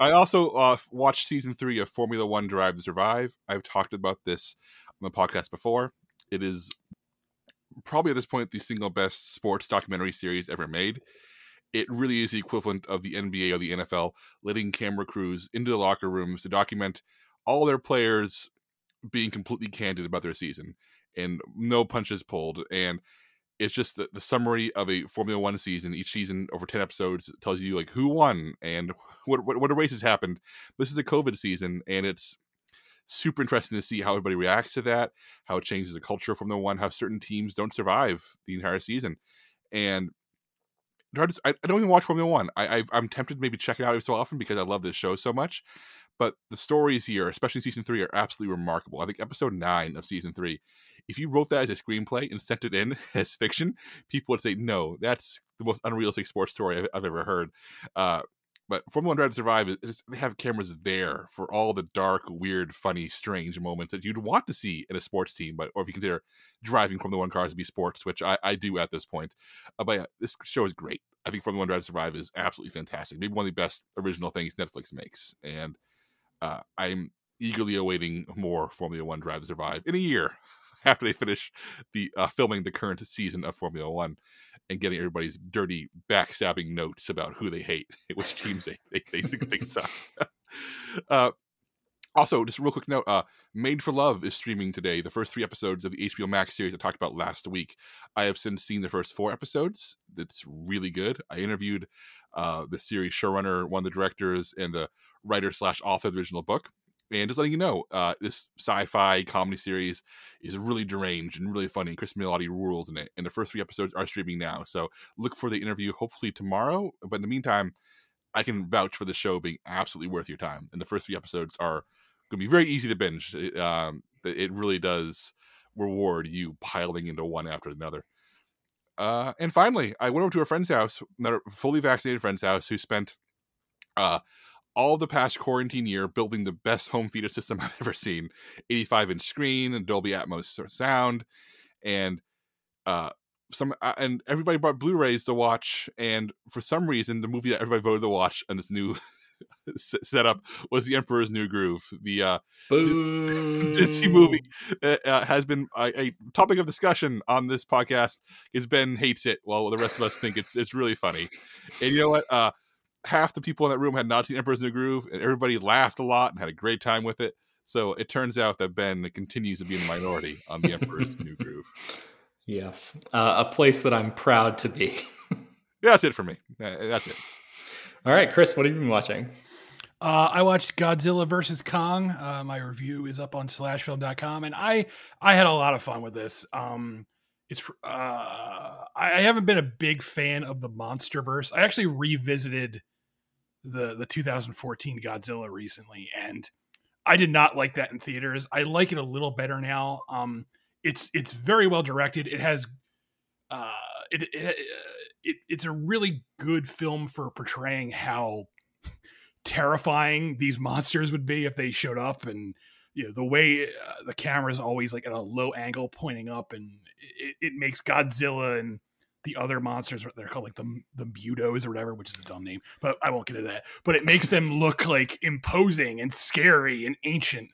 I also uh, watched season three of Formula One Drive to Survive. I've talked about this on the podcast before. It is probably at this point the single best sports documentary series ever made. It really is the equivalent of the NBA or the NFL, letting camera crews into the locker rooms to document all their players being completely candid about their season and no punches pulled. And it's just the, the summary of a Formula One season. Each season over ten episodes tells you like who won and what what, what races happened. This is a COVID season, and it's super interesting to see how everybody reacts to that, how it changes the culture of Formula One, how certain teams don't survive the entire season, and. I I don't even watch Formula One. I, I I'm tempted to maybe check it out every so often because I love this show so much. But the stories here, especially season three, are absolutely remarkable. I think episode nine of season three if you wrote that as a screenplay and sent it in as fiction, people would say, no, that's the most unrealistic sports story I've, I've ever heard. Uh, but Formula One Drive to Survive, is, they have cameras there for all the dark, weird, funny, strange moments that you'd want to see in a sports team, but or if you consider driving Formula One cars to be sports, which I, I do at this point. Uh, but yeah, this show is great. I think Formula One Drive to Survive is absolutely fantastic. Maybe one of the best original things Netflix makes. And uh, I'm eagerly awaiting more Formula One Drive to Survive in a year after they finish the uh, filming the current season of Formula One and getting everybody's dirty backstabbing notes about who they hate, which teams they, they basically think suck. uh, also, just a real quick note: uh, Made for Love is streaming today. The first three episodes of the HBO Max series I talked about last week. I have since seen the first four episodes. That's really good. I interviewed uh, the series showrunner, one of the directors, and the writer slash author of the original book. And just letting you know, uh, this sci-fi comedy series is really deranged and really funny. Cristin Milioti rules in it, and the first three episodes are streaming now. So look for the interview hopefully tomorrow. But in the meantime, I can vouch for the show being absolutely worth your time. And the first three episodes are going to be very easy to binge. It, um, it really does reward you piling into one after another. Uh, and finally, I went over to a friend's house, another fully vaccinated friend's house, who spent uh, all the past quarantine year building the best home theater system I've ever seen 85 inch screen and Dolby Atmos sound. And uh, some uh, and everybody brought Blu-rays to watch, and for some reason, the movie that everybody voted to watch and this new setup was The Emperor's New Groove, the uh. Disney movie that uh, has been a, a topic of discussion on this podcast. Is Ben hates it, while the rest of us think it's it's really funny. And you know what? Half the people in that room had not seen Emperor's New Groove, and everybody laughed a lot and had a great time with it. So it turns out that Ben continues to be in the minority on the Emperor's New Groove. Yes, uh, a place that I'm proud to be. Yeah, that's it for me. That's it. All right, Chris, what have you been watching? Uh, I watched Godzilla versus Kong. Uh, my review is up on slashfilm.com, and I I had a lot of fun with this. Um, it's uh, I I haven't been a big fan of the MonsterVerse. I actually revisited the the 2014 Godzilla recently, and I did not like that in theaters. I like it a little better now. Um, it's it's very well directed. It has uh, it, it, it it's a really good film for portraying how terrifying these monsters would be if they showed up and you know the way uh, the camera is always like at a low angle pointing up and it, it makes godzilla and the other monsters they're called like the the mutos or whatever which is a dumb name but i won't get into that. But it makes them look like imposing and scary and ancient.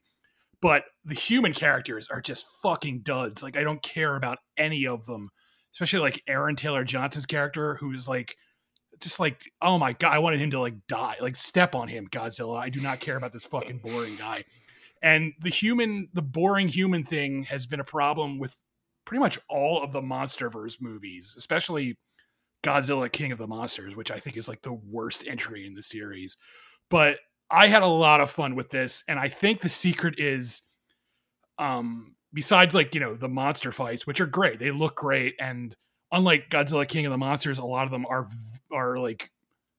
But the human characters are just fucking duds. Like i don't care about any of them. Especially like aaron taylor johnson's character who's like just like oh my god i wanted him to like die. Like step on him godzilla. I do not care about this fucking boring guy. And the human the boring human thing has been a problem with pretty much all of the monsterverse movies especially godzilla king of the monsters which i think is like the worst entry in the series but i had a lot of fun with this and i think the secret is um besides like you know the monster fights which are great they look great and unlike Godzilla King of the Monsters, a lot of them are are like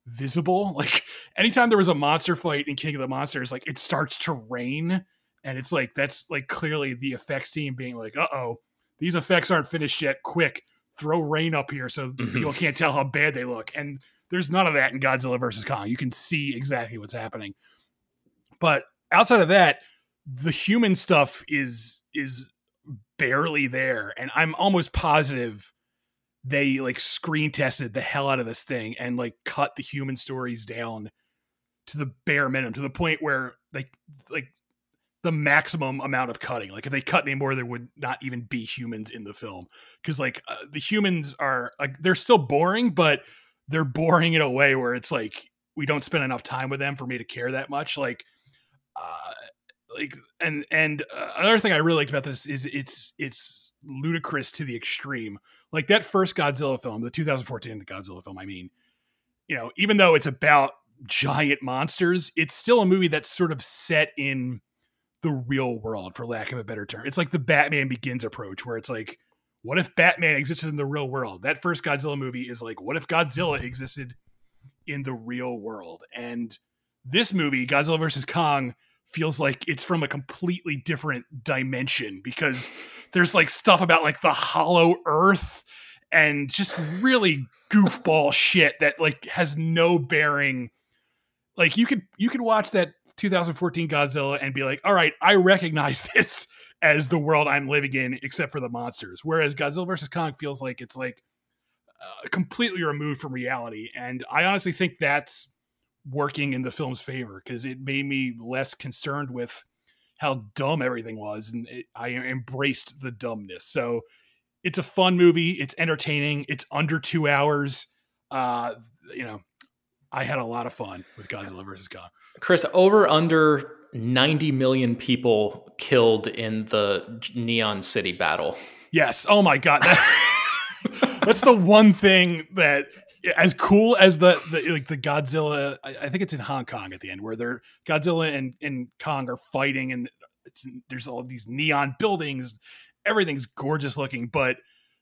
visible. Like anytime there was a monster fight in King of the Monsters, like it starts to rain, and it's like that's like clearly the effects team being like, "Uh oh, these effects aren't finished yet. Quick, throw rain up here so Mhm. people can't tell how bad they look." And there's none of that in Godzilla versus Kong. You can see exactly what's happening. But outside of that, the human stuff is is barely there, and I'm almost positive they like screen tested the hell out of this thing and like cut the human stories down to the bare minimum to the point where like like the maximum amount of cutting. Like if they cut any more there would not even be humans in the film. Because like uh, the humans are like they're still boring but they're boring in a way where it's like we don't spend enough time with them for me to care that much. Like uh like and and uh, another thing i really liked about this is it's it's ludicrous to the extreme. Like that first Godzilla film, the 2014 Godzilla film, I mean, you know, even though it's about giant monsters, it's still a movie that's sort of set in the real world, for lack of a better term. It's like the Batman Begins approach, where it's like, what if Batman existed in the real world? That first Godzilla movie is like, what if Godzilla existed in the real world? And this movie, Godzilla versus Kong, feels like it's from a completely different dimension because there's like stuff about like the hollow earth and just really goofball shit that like has no bearing like you could you could watch that 2014 Godzilla and be like all right I recognize this as the world I'm living in except for the monsters. Whereas Godzilla versus Kong feels like it's like uh, completely removed from reality and I honestly think that's working in the film's favor because it made me less concerned with how dumb everything was and it, i embraced the dumbness. So it's a fun movie it's entertaining it's under two hours uh you know i had a lot of fun with godzilla versus kong Chris, over under 90 million people killed in the Neon City battle. yes. Oh my god. That, that's the one thing that as cool as the, the like the Godzilla, I, I think it's in Hong Kong at the end where they're Godzilla and, and Kong are fighting, and there's all these neon buildings, everything's gorgeous looking, but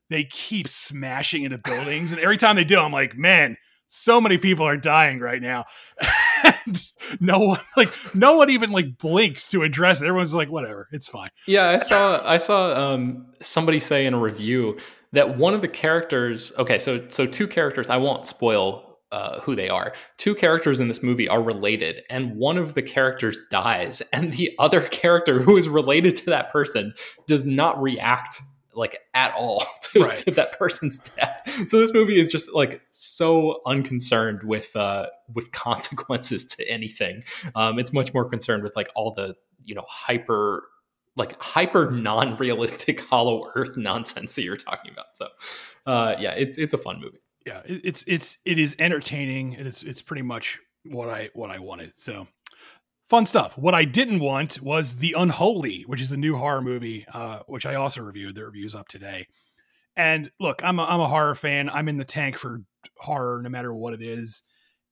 they keep smashing into buildings, and every time they do, I'm like, man, so many people are dying right now, and no one like no one even like blinks to address it. Everyone's like, whatever, it's fine. Yeah, I saw I saw um, somebody say in a review that one of the characters. Okay, so so two characters. I won't spoil uh, who they are. Two characters in this movie are related, and one of the characters dies, and the other character who is related to that person does not react like at all to, Right. to that person's death. So this movie is just like so unconcerned with uh, with consequences to anything. Um, it's much more concerned with like all the you know hyper like hyper non-realistic hollow earth nonsense that you're talking about so uh yeah it, it's a fun movie yeah, it, it's it's it is entertaining and it's it's pretty much what I what I wanted. So fun stuff. What I didn't want was The Unholy, which is a new horror movie, uh, which I also reviewed. The review's up today. And look, I'm a, I'm a horror fan. I'm in the tank for horror, no matter what it is.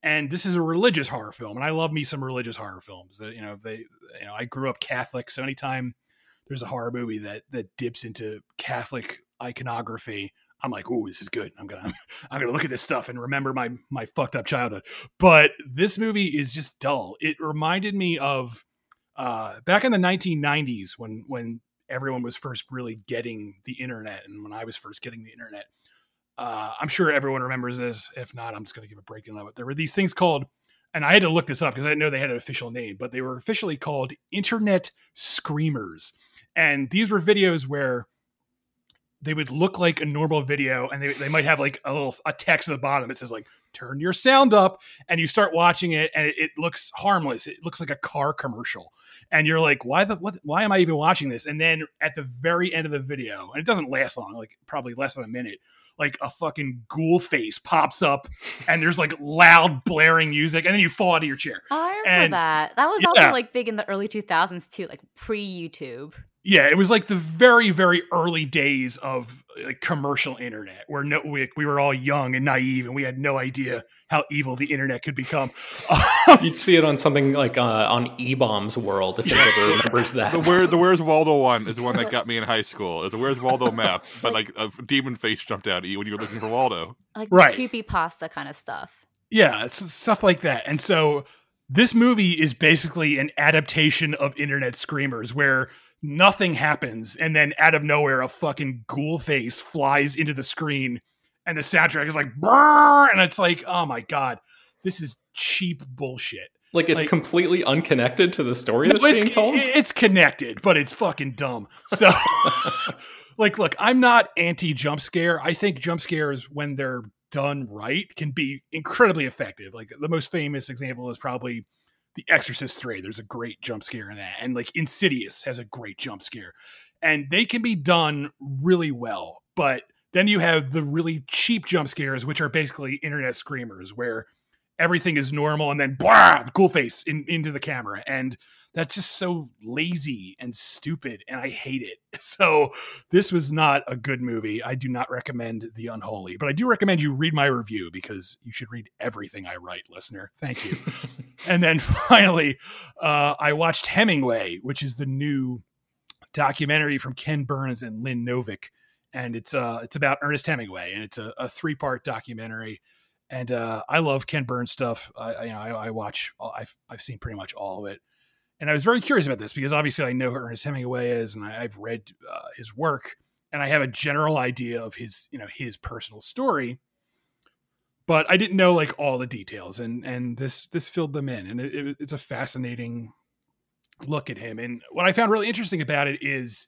And this is a religious horror film, and I love me some religious horror films. You know, they, you know, I grew up Catholic, so anytime there's a horror movie that that dips into Catholic iconography, I'm like, oh, this is good. I'm gonna I'm gonna look at this stuff and remember my my fucked up childhood. But this movie is just dull. It reminded me of uh, back in the 1990s when when everyone was first really getting the internet, and when I was first getting the internet. Uh, I'm sure everyone remembers this. If not, I'm just gonna give a breaking of it. There were these things called and I had to look this up because I didn't know they had an official name, but they were officially called Internet Screamers. And these were videos where they would look like a normal video and they, they might have like a little a text at the bottom that says like turn your sound up and you start watching it and it, it, looks harmless it looks like a car commercial and you're like why the what why am i even watching this and then at the very end of the video and it doesn't last long like probably less than a minute like a fucking ghoul face pops up and there's like loud blaring music and then you fall out of your chair Oh, I remember And- that. That was yeah. also like big in the early 2000s too, like pre YouTube. Yeah, it was like the very, very early days of like commercial internet, where no, we, we were all young and naive, and we had no idea how evil the internet could become. You'd see it on something like uh, on E Bomb's World if anybody remembers that. The where the Where's Waldo one is the one that got me in high school. It's a Where's Waldo map, but like a demon face jumped out at you when you were looking for Waldo. Like Right. creepy pasta kind of stuff. yeah, it's stuff like that. And so this movie is basically an adaptation of Internet Screamers, where nothing happens, and then out of nowhere, a fucking ghoul face flies into the screen, and the soundtrack is like, "Brrr," and it's like, oh my god, this is cheap bullshit. Like it's like- completely unconnected to the story that's it's, being told. it's connected, but it's fucking dumb. So, like, look, I'm not anti jump scare. I think jump scares, when they're done right, can be incredibly effective. Like, the most famous example is probably The Exorcist 3. There's a great jump scare in that. And, like, Insidious has a great jump scare. And they can be done really well. But then you have the really cheap jump scares, which are basically internet screamers, where everything is normal and then blah, cool face in, into the camera. And that's just so lazy and stupid and i hate it. So this was not a good movie. I do not recommend the unholy but i do recommend you read my review because you should read everything i write listener. Thank you. And then finally uh, i watched hemingway which is the new documentary from ken burns and lynn novick and it's uh it's about ernest hemingway and it's a, a three part documentary. And uh, I love Ken Burns stuff. I, you know, I, I watch. I've I've seen pretty much all of it, and I was very curious about this because obviously I know who Ernest Hemingway is, and I, I've read uh, his work, and I have a general idea of his you know his personal story, but I didn't know like all the details, and and this this filled them in, and it, it, it's a fascinating look at him. And what I found really interesting about it is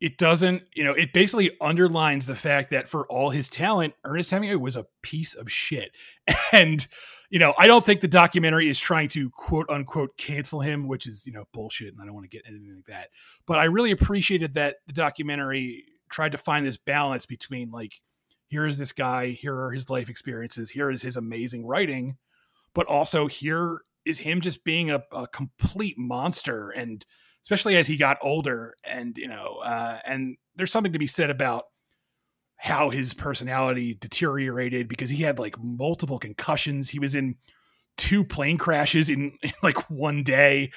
it doesn't, you know, it basically underlines the fact that for all his talent, Ernest Hemingway was a piece of shit. And, you know, I don't think the documentary is trying to quote unquote cancel him, which is, you know, bullshit. And I don't want to get anything like that. But I really appreciated that the documentary tried to find this balance between like, here is this guy, here are his life experiences, here is his amazing writing, but also here is him just being a, a complete monster and especially as he got older and you know uh, and there's something to be said about how his personality deteriorated because he had like multiple concussions. He was in two plane crashes in, in like one day.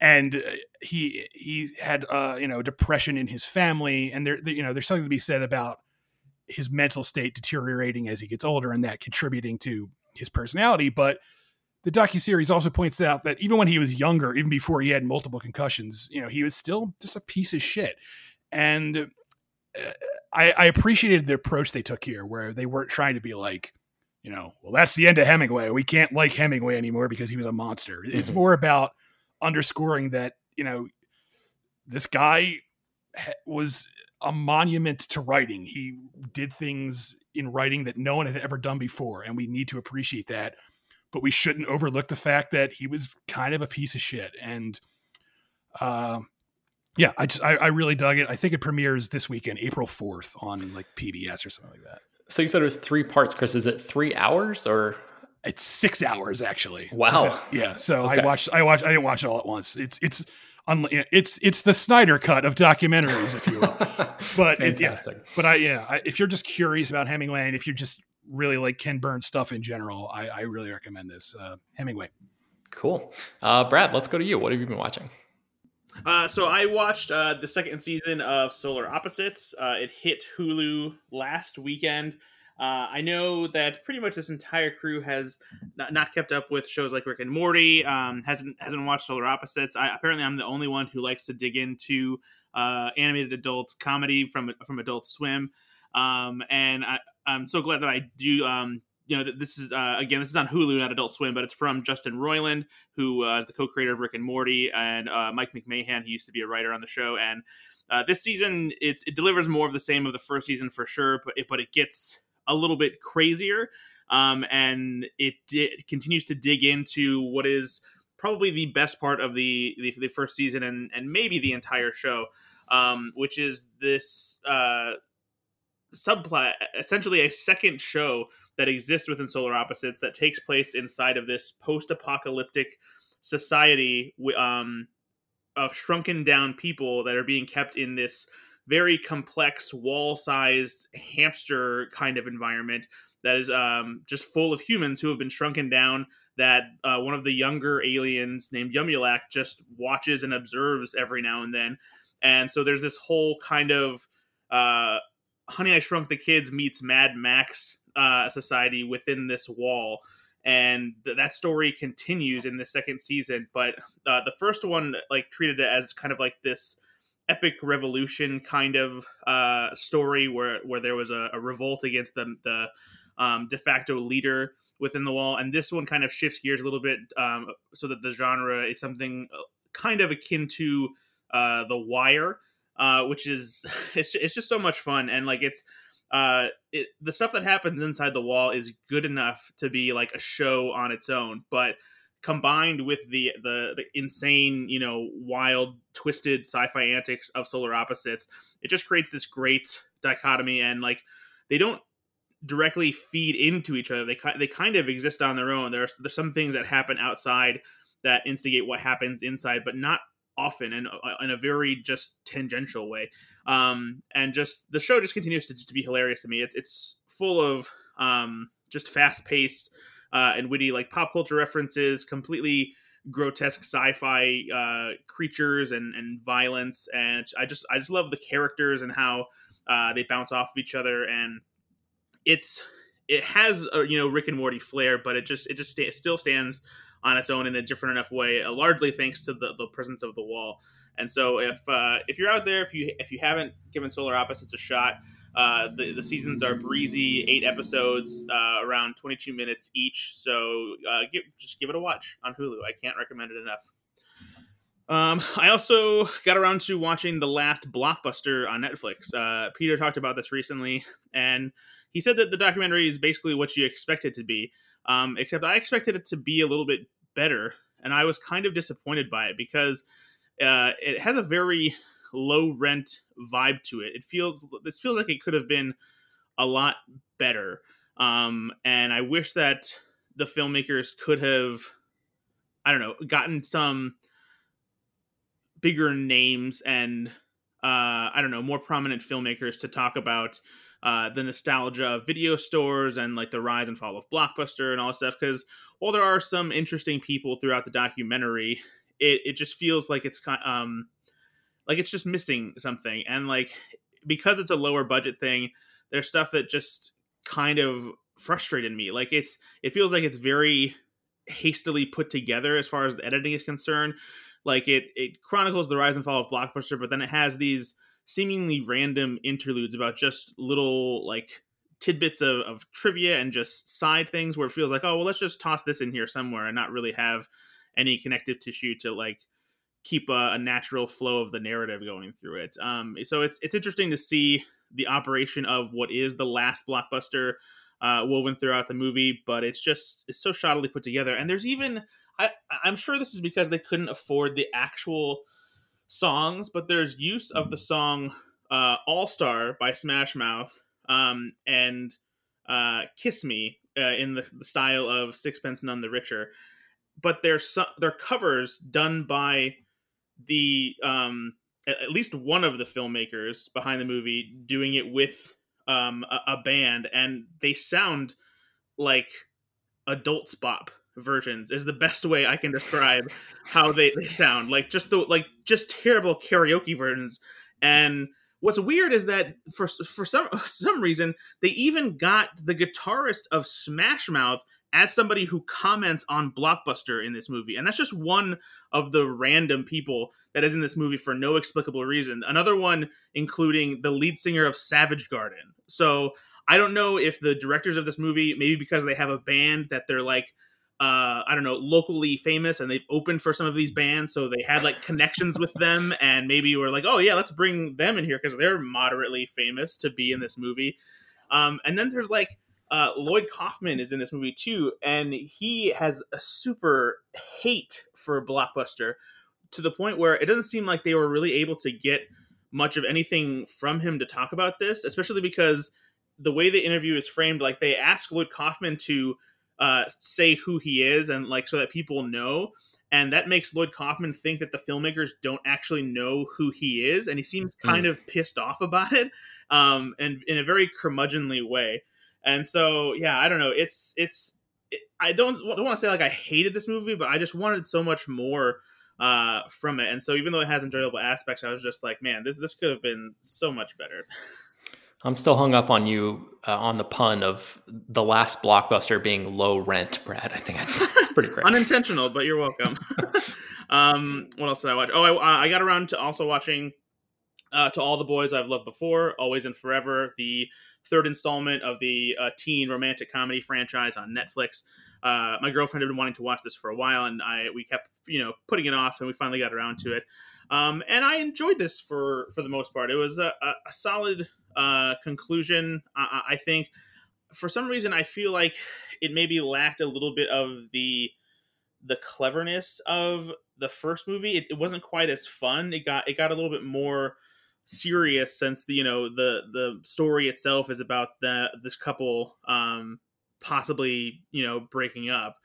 And uh, he he had uh you know depression in his family. And there you know there's something to be said about his mental state deteriorating as he gets older and that contributing to his personality. But the docu-series also points out that even when he was younger, even before he had multiple concussions, you know, he was still just a piece of shit. And uh, I, I appreciated the approach they took here, where they weren't trying to be like, you know, well, that's the end of Hemingway. We can't like Hemingway anymore because he was a monster. It's Mhm. more about underscoring that, you know, this guy was a monument to writing. He did things in writing that no one had ever done before, and we need to appreciate that but we shouldn't overlook the fact that he was kind of a piece of shit. And uh, yeah, I just I, I really dug it. I think it premieres this weekend, April fourth, on like PBS or something like that. So you said it was three parts, Chris. Is it three hours or It's six hours actually. Wow. Six- yeah. So Okay. I watched. I watched. I didn't watch it all at once. It's it's it's it's the Snyder cut of documentaries, if you will. But it- yeah. But I yeah, I, if you're just curious about Hemingway and if you just really like Ken Burns stuff in general, I, I really recommend this uh, Hemingway. Cool. Uh, Brad, let's go to you. What have you been watching? Uh, so I watched uh, the second season of Solar Opposites. Uh, it hit Hulu last weekend. Uh, I know that pretty much this entire crew has not, not kept up with shows like Rick and Morty. Um, hasn't hasn't watched Solar Opposites. I, apparently, I'm the only one who likes to dig into uh, animated adult comedy from from Adult Swim. Um, and I, I'm so glad that I do. Um, you know, this is uh, again, this is on Hulu, not Adult Swim, but it's from Justin Roiland, who uh, is the co-creator of Rick and Morty, and uh, Mike McMahon. He used to be a writer on the show, and uh, this season it's it delivers more of the same of the first season for sure, but it, but it gets a little bit crazier, um, and it, it continues to dig into what is probably the best part of the the, the first season and and maybe the entire show, um, which is this uh, subplot, essentially a second show that exists within Solar Opposites that takes place inside of this post-apocalyptic society um, of shrunken down people that are being kept in this very complex wall-sized hamster kind of environment that is um, just full of humans who have been shrunken down that uh, one of the younger aliens named Yumyulack just watches and observes every now and then. And so there's this whole kind of uh, honey i shrunk the kids meets mad max uh, society within this wall. And th- that story continues in the second season but uh, the first one like treated it as kind of like this epic revolution kind of uh, story where where there was a, a revolt against the the um, de facto leader within the wall. And this one kind of shifts gears a little bit um, so that the genre is something uh, kind of akin to uh, the wire uh, which is it's, it's just so much fun. And like it's uh it, the stuff that happens inside the wall is good enough to be like a show on its own but combined with the the, the insane you know wild twisted sci-fi antics of solar opposites it just creates this great dichotomy and like they don't directly feed into each other. They they kind of exist on their own. There's there's some things that happen outside that instigate what happens inside but not often and uh, in a very just tangential way um and just the show just continues to, to be hilarious to me. It's it's full of um just fast paced uh and witty like pop culture references completely grotesque sci-fi uh creatures and and violence. And i just i just love the characters and how uh they bounce off of each other. And it's it has a you know rick and morty flair but it just it just sta- still stands on its own in a different enough way, uh, largely thanks to the, the presence of the wall. And so, if uh, if you're out there, if you if you haven't given Solar Opposites a shot, uh, the the seasons are breezy, eight episodes, uh, around 22 minutes each. So uh, give, just give it a watch on Hulu. I can't recommend it enough. Um, I also got around to watching the last blockbuster on Netflix. Uh, Peter talked about this recently, and he said that the documentary is basically what you expect it to be. Um, except I expected it to be a little bit better, and I was kind of disappointed by it because uh, it has a very low rent vibe to it. It feels this feels like it could have been a lot better, um, and I wish that the filmmakers could have, I don't know, gotten some bigger names and uh, I don't know more prominent filmmakers to talk about uh, the nostalgia of video stores and like the rise and fall of Blockbuster and all stuff. Because while there are some interesting people throughout the documentary, it it just feels like it's kind um like it's just missing something. And like because it's a lower budget thing, there's stuff that just kind of frustrated me. Like it's it feels like it's very hastily put together as far as the editing is concerned. Like it it chronicles the rise and fall of Blockbuster, but then it has these seemingly random interludes about just little like tidbits of, of trivia and just side things where it feels like oh well let's just toss this in here somewhere and not really have any connective tissue to like keep a, a natural flow of the narrative going through it. Um so it's it's interesting to see the operation of what is the last blockbuster uh, woven throughout the movie but it's just it's so shoddily put together. And there's even I, i'm sure this is because they couldn't afford the actual songs, but there's use of the song uh, "All Star" by Smash Mouth um, and uh, "Kiss Me" uh, in the, the style of Sixpence None the Richer, but they're su- they're covers done by the um, at, least one of the filmmakers behind the movie doing it with um, a, a band, and they sound like adult bop versions is the best way I can describe how they, they sound. Like just the like just terrible karaoke versions. And what's weird is that for for some some reason they even got the guitarist of Smash Mouth as somebody who comments on Blockbuster in this movie. And that's just one of the random people that is in this movie for no explicable reason. Another one including the lead singer of Savage Garden. So I don't know if the directors of this movie, maybe because they have a band that they're like uh, I don't know, locally famous, and they've opened for some of these bands, so they had like connections with them, and maybe were like, oh yeah, let's bring them in here because they're moderately famous to be in this movie. Um, and then there's like uh, Lloyd Kaufman is in this movie too, and he has a super hate for Blockbuster to the point where it doesn't seem like they were really able to get much of anything from him to talk about this, especially because the way the interview is framed, like they ask Lloyd Kaufman to uh, say who he is and like so that people know and that makes Lloyd Kaufman think that the filmmakers don't actually know who he is, and he seems hmm. kind mm. of pissed off about it, um, and in a very curmudgeonly way. And so, yeah, I don't know. It's it's it, I don't, don't want to say like I hated this movie, but I just wanted so much more uh, from it. And so, even though it has enjoyable aspects, I was just like, man, this this could have been so much better. I'm still hung up on you uh, on the pun of the last blockbuster being low rent, Brad. I think that's, that's pretty great. Unintentional, but you're welcome. um, what else did I watch? Oh, I, I got around to also watching uh, to all the boys I've loved before, always and forever, the third installment of the uh, teen romantic comedy franchise on Netflix. Uh, my girlfriend had been wanting to watch this for a while, and I we kept you know putting it off, and we finally got around to it. Um, and I enjoyed this for for the most part. It was a, a, solid uh, conclusion. I, I, think for some reason I feel like it maybe lacked a little bit of the the cleverness of the first movie. It, it wasn't quite as fun. It got it got a little bit more serious since the you know the the story itself is about the this couple um possibly you know breaking up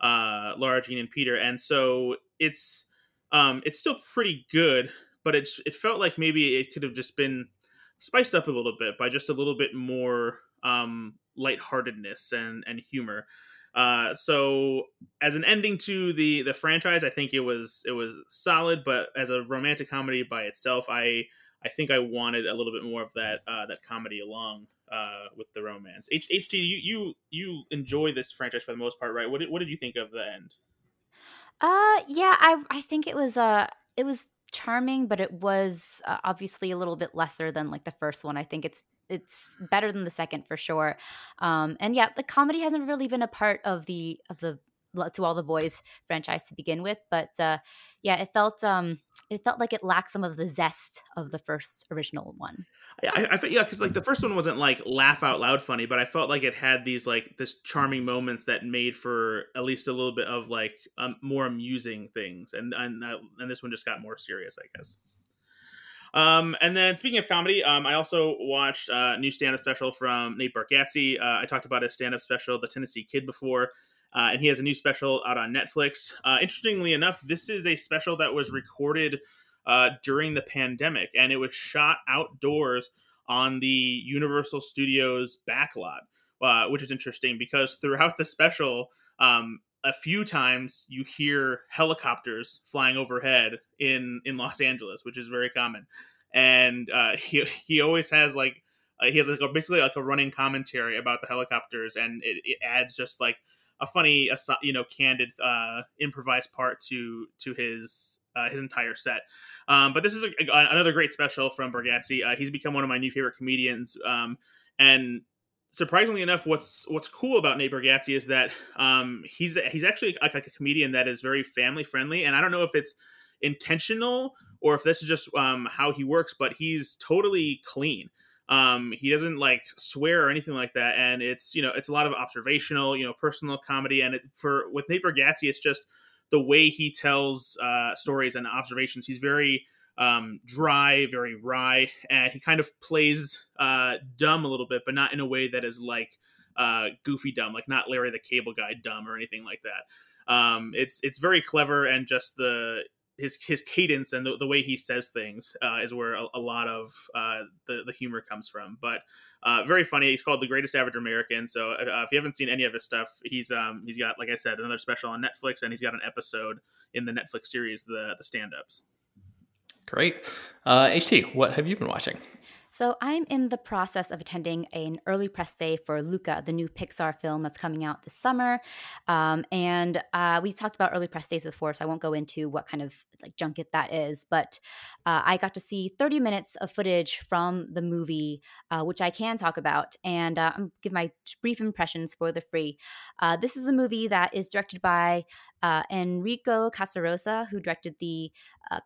uh Lara Jean and Peter and so it's um it's still pretty good but it it felt like maybe it could have just been spiced up a little bit by just a little bit more um, lightheartedness and and humor. Uh, so as an ending to the the franchise, I think it was it was solid. But as a romantic comedy by itself, I I think I wanted a little bit more of that uh, that comedy along uh, with the romance. H- HT, you you you enjoy this franchise for the most part, right? What did, what did you think of the end? Uh, yeah, I I think it was uh it was charming, but it was uh, obviously a little bit lesser than like the first one. I think it's it's better than the second for sure. Um, and yeah, the comedy hasn't really been a part of the of the to all the boys franchise to begin with, but uh, yeah, it felt um, it felt like it lacked some of the zest of the first original one. I, I, yeah, because like the first one wasn't like laugh out loud funny, but I felt like it had these like this charming moments that made for at least a little bit of like um, more amusing things, and and uh, and this one just got more serious, I guess. Um, and then speaking of comedy, um, I also watched a uh, new stand-up special from Nate Bargatze. Uh, I talked about his stand-up special, The Tennessee Kid, before, uh, and he has a new special out on Netflix. Uh, interestingly enough, this is a special that was recorded uh, during the pandemic, and it was shot outdoors on the Universal Studios backlot, uh, which is interesting because throughout the special, um, a few times you hear helicopters flying overhead in in Los Angeles, which is very common. And uh, he he always has like uh, he has like a, basically like a running commentary about the helicopters, and it, it adds just like a funny, you know, candid, uh, improvised part to to his uh, his entire set. Um, but this is a, a, another great special from Bargatze. Uh, he's become one of my new favorite comedians. Um, and surprisingly enough, what's what's cool about Nate Bargatze is that um, he's he's actually like, like, a comedian that is very family friendly. And I don't know if it's intentional or if this is just um, how he works, but he's totally clean. Um, he doesn't like swear or anything like that, and it's you know it's a lot of observational, you know, personal comedy. And it, for with Nate Bargatze, it's just the way he tells uh, stories and observations. He's very um, dry, very wry, and he kind of plays uh, dumb a little bit, but not in a way that is like uh, goofy dumb, like not Larry the Cable Guy dumb or anything like that. Um, it's it's very clever and just the his his cadence and the, the way he says things uh, is where a, a lot of uh, the the humor comes from. But uh, very funny. He's called the Greatest Average American. So uh, if you haven't seen any of his stuff, he's um he's got like I said another special on Netflix, and he's got an episode in the Netflix series the the stand ups. Great. Uh, HT, what have you been watching? So I'm in the process of attending an early press day for Luca, the new Pixar film that's coming out this summer. Um, and uh, we talked about early press days before, so I won't go into what kind of like junket that is. But uh, I got to see 30 minutes of footage from the movie, uh, which I can talk about, and uh, give my brief impressions, for the free. Uh, this is a movie that is directed by uh, Enrico Casarosa, who directed the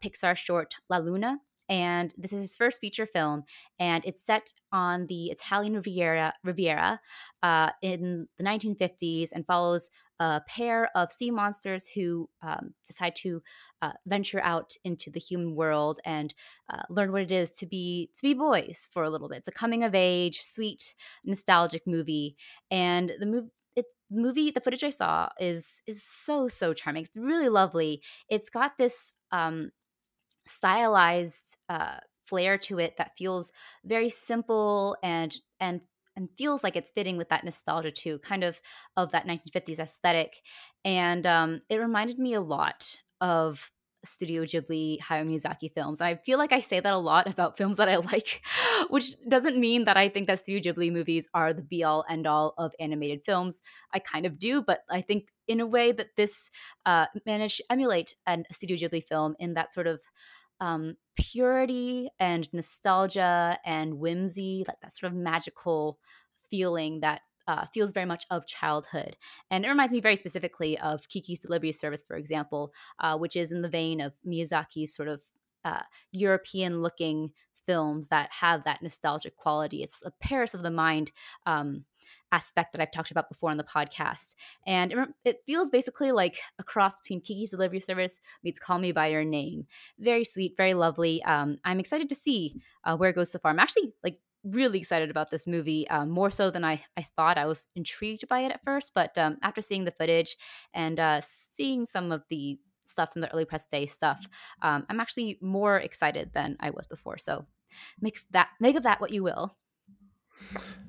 Pixar short La Luna and this is his first feature film, and it's set on the Italian Riviera, Riviera uh, in the 1950s, and follows a pair of sea monsters who um, decide to uh, venture out into the human world and uh, learn what it is to be to be boys for a little bit. It's a coming of age, sweet, nostalgic movie, and the movie movie the footage i saw is is so so charming it's really lovely it's got this um stylized uh, flair to it that feels very simple and and and feels like it's fitting with that nostalgia too, kind of of that 1950s aesthetic. And um, it reminded me a lot of Studio Ghibli Hayao Miyazaki films. And I feel like I say that a lot about films that I like, which doesn't mean that I think that Studio Ghibli movies are the be all end all of animated films. I kind of do, but I think in a way that this uh, managed to emulate a Studio Ghibli film in that sort of um, purity and nostalgia and whimsy, like that sort of magical feeling that uh, feels very much of childhood. And it reminds me very specifically of Kiki's Delivery Service, for example, uh, which is in the vein of Miyazaki's sort of uh, European looking films that have that nostalgic quality. It's a Paris of the mind um, aspect that I've talked about before on the podcast. And it, it, feels basically like a cross between Kiki's Delivery Service meets Call Me By Your Name. Very sweet, very lovely. Um, I'm excited to see uh, where it goes so far. I'm actually like really excited about this movie, um, more so than I, I thought. I was intrigued by it at first, but um, after seeing the footage and uh, seeing some of the stuff from the early press day stuff, um, I'm actually more excited than I was before. So make that make of that what you will.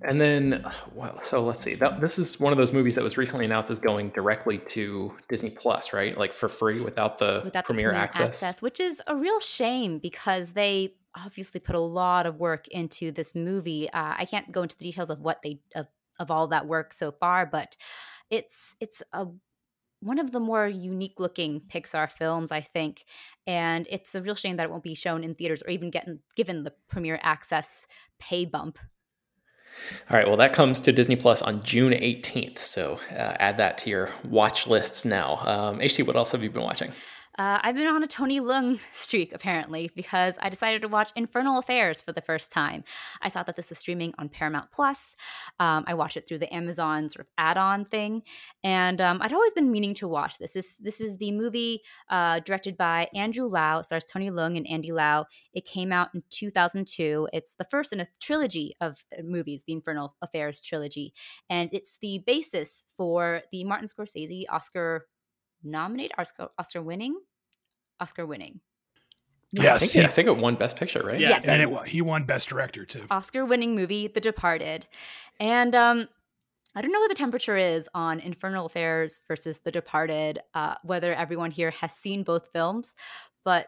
And then, well, so let's see. That, this is one of those movies that was recently announced as going directly to Disney Plus, right? Like for free without the without premiere, the access. access, which is a real shame because they obviously put a lot of work into this movie. Uh, I can't go into the details of what they of, of all that work so far, but it's it's a one of the more unique looking Pixar films, I think. And it's a real shame that it won't be shown in theaters or even getting given the premiere access pay bump all right, well, that comes to Disney Plus on June 18th. So uh, add that to your watch lists now. Um, HT, what else have you been watching? Uh, I've been on a Tony Leung streak apparently because I decided to watch Infernal Affairs for the first time. I saw that this was streaming on Paramount Plus. Um, I watched it through the Amazon sort of add-on thing, and um, I'd always been meaning to watch this. This this is the movie uh, directed by Andrew Lau. It stars Tony Leung and Andy Lau. It came out in 2002. It's the first in a trilogy of uh, movies, the Infernal Affairs trilogy, and it's the basis for the Martin Scorsese Oscar nominated, Oscar, Oscar winning, Oscar winning. Yes, I think, he, I think it won Best Picture, right? Yeah, Yes. and it, he won Best Director too. Oscar winning movie, The Departed. And um, I don't know what the temperature is on Infernal Affairs versus The Departed, uh, whether everyone here has seen both films, but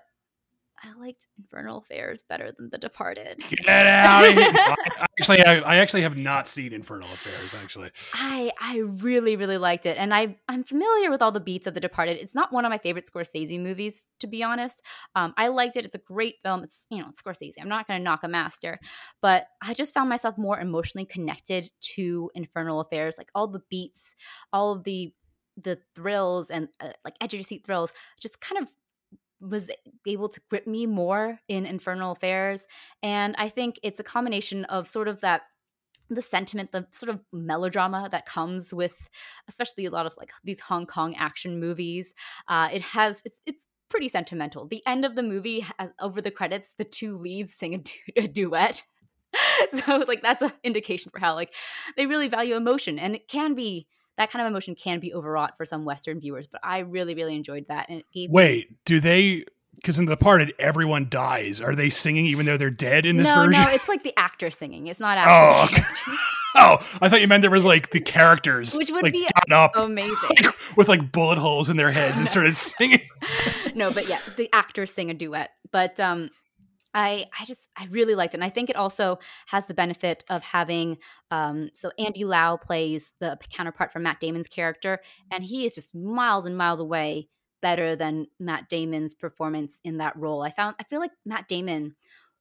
I liked Infernal Affairs better than The Departed. Get out! of here. I actually, I, I actually have not seen Infernal Affairs. Actually, I I really really liked it, and I I'm familiar with all the beats of The Departed. It's not one of my favorite Scorsese movies, to be honest. Um, I liked it. It's a great film. It's you know it's Scorsese. I'm not going to knock a master, but I just found myself more emotionally connected to Infernal Affairs. Like all the beats, all of the the thrills and uh, like edge of your seat thrills, just kind of was able to grip me more in Infernal Affairs. And I think it's a combination of sort of that the sentiment, the sort of melodrama that comes with, especially a lot of like these Hong Kong action movies. Uh, it has it's it's pretty sentimental. The end of the movie, has, over the credits, the two leads sing a, du- a duet. so like that's an indication for how like they really value emotion and it can be that kind of emotion can be overwrought for some western viewers but i really really enjoyed that and it gave me- Wait, do they? Because in The Departed, everyone dies. Are they singing even though they're dead in this no version? no it's like the actor singing it's not Oh, okay. oh, I thought you meant there was like the characters, Which would like, be up amazing with like bullet holes in their heads and started singing. no, but yeah, the actors sing a duet. But um I I just I really liked it. And I think it also has the benefit of having um so Andy Lau plays the counterpart for Matt Damon's character and he is just miles and miles away better than Matt Damon's performance in that role. I found I feel like Matt Damon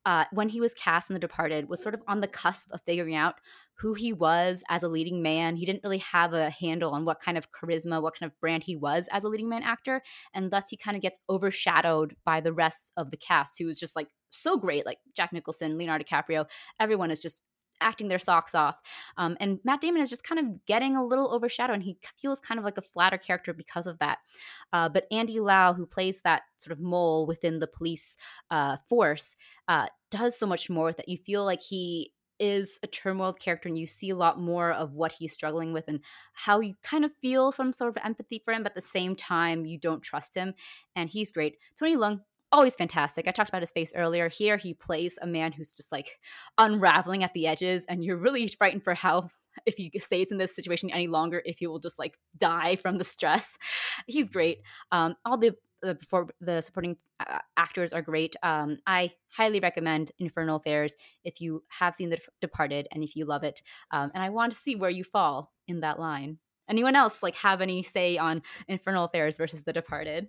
uh, when he was cast in The Departed, was sort of on the cusp of figuring out who he was as a leading man. He didn't really have a handle on what kind of charisma, what kind of brand he was as a leading man actor. And thus he kind of gets overshadowed by the rest of the cast, who is just like so great, like Jack Nicholson, Leonardo DiCaprio. Everyone is just acting their socks off. Um, and Matt Damon is just kind of getting a little overshadowed, and he feels kind of like a flatter character because of that. Uh, but Andy Lau, who plays that sort of mole within the police uh, force, uh, does so much more that. You feel like he is a turmoil character and you see a lot more of what he's struggling with and how you kind of feel some sort of empathy for him but at the same time you don't trust him and he's great. Tony Leung always fantastic. I talked about his face earlier. Here he plays a man who's just like unraveling at the edges and you're really frightened for how if he stays in this situation any longer if he will just like die from the stress. He's great. Um all the uh, before the supporting uh, actors are great. Um, I highly recommend Infernal Affairs if you have seen The Departed and if you love it. Um, and I want to see where you fall in that line. Anyone else like have any say on Infernal Affairs versus The Departed?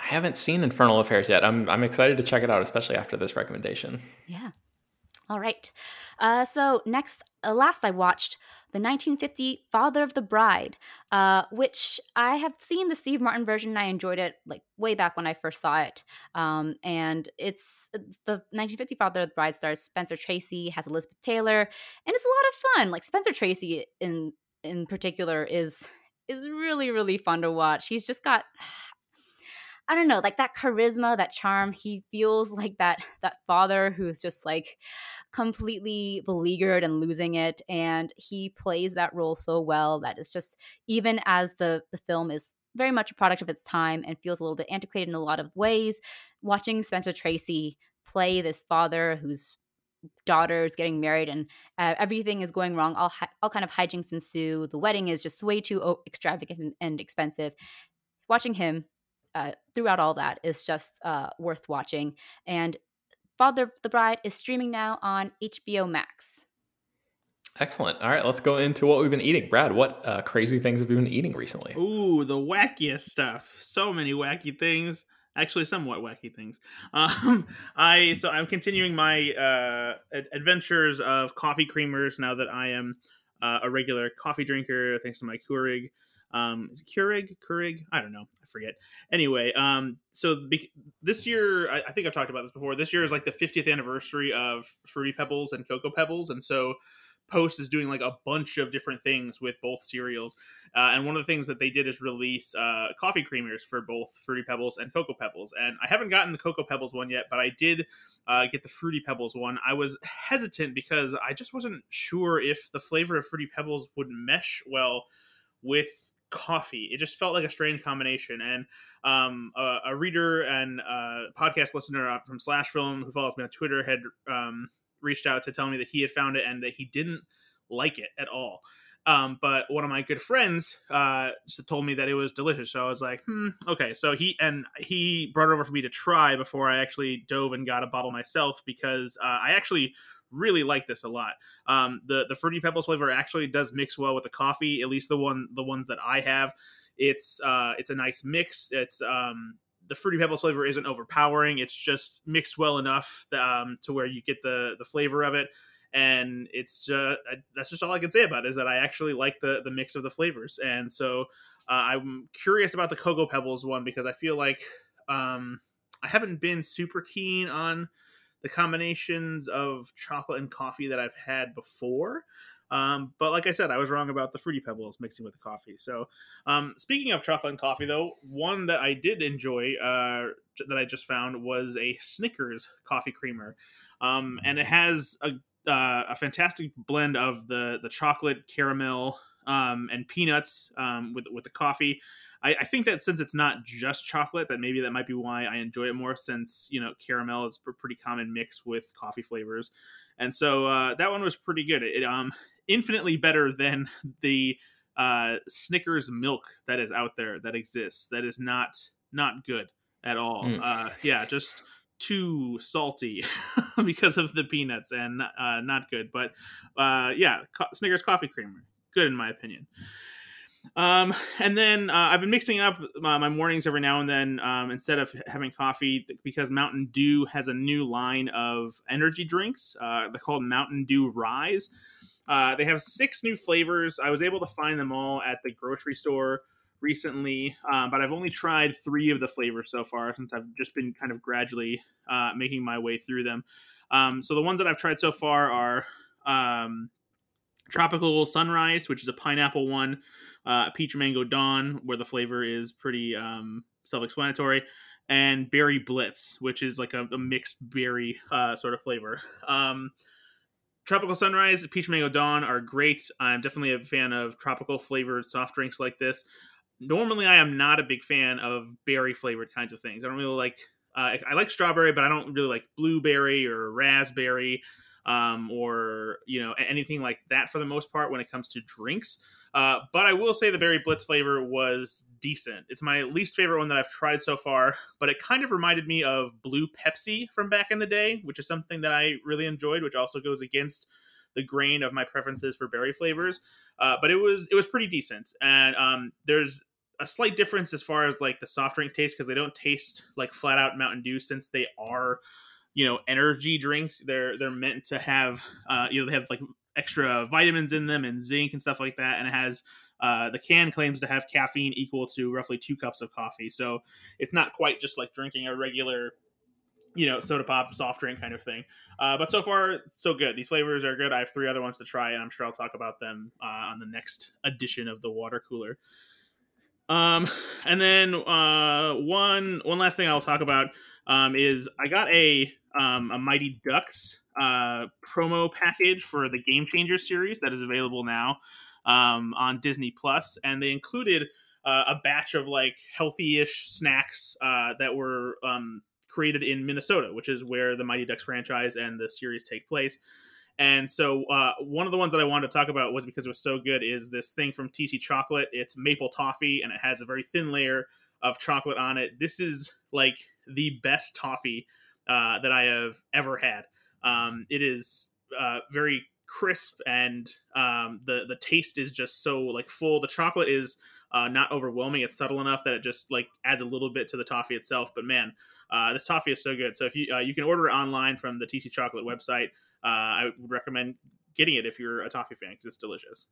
I haven't seen Infernal Affairs yet. I'm I'm excited to check it out, especially after this recommendation. Yeah. All right. Uh, so next, uh, last I watched the 1950 Father of the Bride, uh, which I have seen the Steve Martin version. and I enjoyed it like way back when I first saw it. Um, and it's the 1950 Father of the Bride stars Spencer Tracy, has Elizabeth Taylor, and it's a lot of fun. Like Spencer Tracy in in particular is is really really fun to watch. He's just got I don't know, like that charisma, that charm. He feels like that that father who's just like completely beleaguered and losing it, and he plays that role so well that it's just even as the the film is very much a product of its time and feels a little bit antiquated in a lot of ways. Watching Spencer Tracy play this father whose daughter is getting married and uh, everything is going wrong, all hi- all kind of hijinks ensue. The wedding is just way too extravagant and, and expensive. Watching him uh, throughout all that is just uh, worth watching. And Father of the Bride is streaming now on HBO Max. Excellent. All right, let's go into what we've been eating. Brad, what uh, crazy things have you been eating recently? Ooh, the wackiest stuff. So many wacky things. Actually, somewhat wacky things. Um, I so I'm continuing my uh, ad- adventures of coffee creamers now that I am uh, a regular coffee drinker, thanks to my Keurig. Um, is it Keurig? Keurig? I don't know. I forget. Anyway, um, so be- this year, I-, I think I've talked about this before. This year is like the 50th anniversary of Fruity Pebbles and Cocoa Pebbles, and so Post is doing like a bunch of different things with both cereals. Uh, and one of the things that they did is release uh, coffee creamers for both Fruity Pebbles and Cocoa Pebbles. And I haven't gotten the Cocoa Pebbles one yet, but I did uh, get the Fruity Pebbles one. I was hesitant because I just wasn't sure if the flavor of Fruity Pebbles would mesh well with coffee. It just felt like a strange combination. And um, a, a reader and uh, podcast listener from Slash Film who follows me on Twitter had um, reached out to tell me that he had found it and that he didn't like it at all. Um, but one of my good friends uh, told me that it was delicious. So I was like, hmm, okay. So he and he brought it over for me to try before I actually dove and got a bottle myself because uh, I actually really like this a lot. Um, the the fruity pebbles flavor actually does mix well with the coffee. At least the one the ones that I have, it's uh, it's a nice mix. It's um, the fruity pebbles flavor isn't overpowering. It's just mixed well enough um, to where you get the the flavor of it. And it's just that's just all I can say about it is that I actually like the the mix of the flavors. And so uh, I'm curious about the cocoa pebbles one because I feel like um, I haven't been super keen on the combinations of chocolate and coffee that I've had before. Um, but like I said, I was wrong about the fruity pebbles mixing with the coffee. So, um, speaking of chocolate and coffee, though, one that I did enjoy uh, that I just found was a Snickers coffee creamer. um, and it has a uh, a fantastic blend of the the chocolate caramel um, and peanuts um, with with the coffee. I, I, think that since it's not just chocolate, that maybe that might be why I enjoy it more. Since you know caramel is a pretty common mix with coffee flavors, and so uh, that one was pretty good. It, um infinitely better than the uh, Snickers milk that is out there that exists. That is not not good at all. Mm. Uh, yeah, just too salty because of the peanuts and uh, not good. But uh, yeah, co- Snickers coffee creamer, good in my opinion. Um, and then uh, I've been mixing up my, my, mornings every now and then um, instead of having coffee because Mountain Dew has a new line of energy drinks. Uh, they're called Mountain Dew Rise. Uh, they have six new flavors. I was able to find them all at the grocery store recently, um, but I've only tried three of the flavors so far since I've just been kind of gradually uh, making my way through them. Um, so the ones that I've tried so far are um, Tropical Sunrise, which is a pineapple one, uh, Peach Mango Dawn, where the flavor is pretty um, self-explanatory, and Berry Blitz, which is like a, a mixed berry uh, sort of flavor. Um, Tropical Sunrise, Peach Mango Dawn are great. I'm definitely a fan of tropical flavored soft drinks like this normally I am not a big fan of berry flavored kinds of things. I don't really like. Uh, I like strawberry, but I don't really like blueberry or raspberry, um, or you know anything like that for the most part when it comes to drinks. Uh, but I will say the berry blitz flavor was decent. It's my least favorite one that I've tried so far, but it kind of reminded me of blue Pepsi from back in the day, which is something that I really enjoyed, which also goes against the grain of my preferences for berry flavors. Uh, but it was it was pretty decent, and um, there's a slight difference as far as like the soft drink taste because they don't taste like flat out Mountain Dew since they are, you know, energy drinks. They're they're meant to have, uh, you know, they have like extra vitamins in them and zinc and stuff like that, and it has. Uh, the can claims to have caffeine equal to roughly two cups of coffee, so it's not quite just like drinking a regular you know, soda pop, soft drink kind of thing. Uh, but so far, so good. These flavors are good. I have three other ones to try, and I'm sure I'll talk about them uh, on the next edition of the water cooler. Um, and then uh, one one last thing I'll talk about um, is I got a um, a Mighty Ducks uh, promo package for the Game Changer series that is available now um, on Disney Plus, and they included uh, a batch of like healthy-ish snacks uh, that were um, created in Minnesota, which is where the Mighty Ducks franchise and the series take place. And so uh, one of the ones that I wanted to talk about was because it was so good is this thing from TC Chocolate. It's maple toffee and it has a very thin layer of chocolate on it. This is like the best toffee uh, that I have ever had. Um, it is uh, very crisp and um, the the taste is just so like full. The chocolate is uh, not overwhelming. It's subtle enough that it just like adds a little bit to the toffee itself. But man, uh, this toffee is so good. So if you uh, you can order it online from the TC Chocolate website. Uh, I would recommend getting it if you're a toffee fan because it's delicious.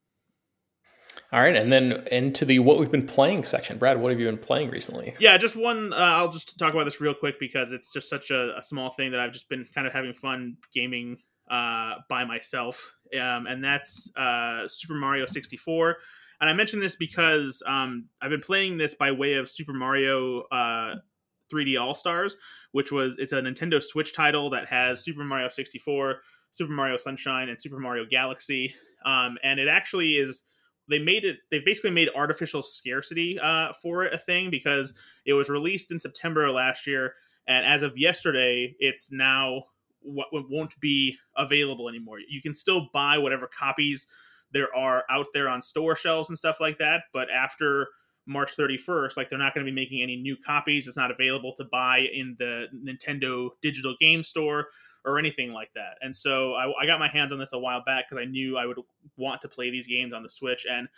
All right, and then into the what we've been playing section. Brad, what have you been playing recently? Yeah, just one. Uh, I'll just talk about this real quick because it's just such a, a, small thing that I've just been kind of having fun gaming uh, by myself, um, and that's uh, Super Mario 64. And I mention this because um, I've been playing this by way of Super Mario 3D uh, All Stars, which was it's a Nintendo Switch title that has Super Mario 64, Super Mario Sunshine and Super Mario Galaxy. Um, and it actually is they made it they basically made artificial scarcity uh, for it a thing because it was released in September last year and as of yesterday it's now what won't be available anymore. You can still buy whatever copies there are out there on store shelves and stuff like that, but after March 31st, like they're not going to be making any new copies. It's not available to buy in the Nintendo digital game store or anything like that. And so I, I got my hands on this a while back because I knew I would want to play these games on the Switch. And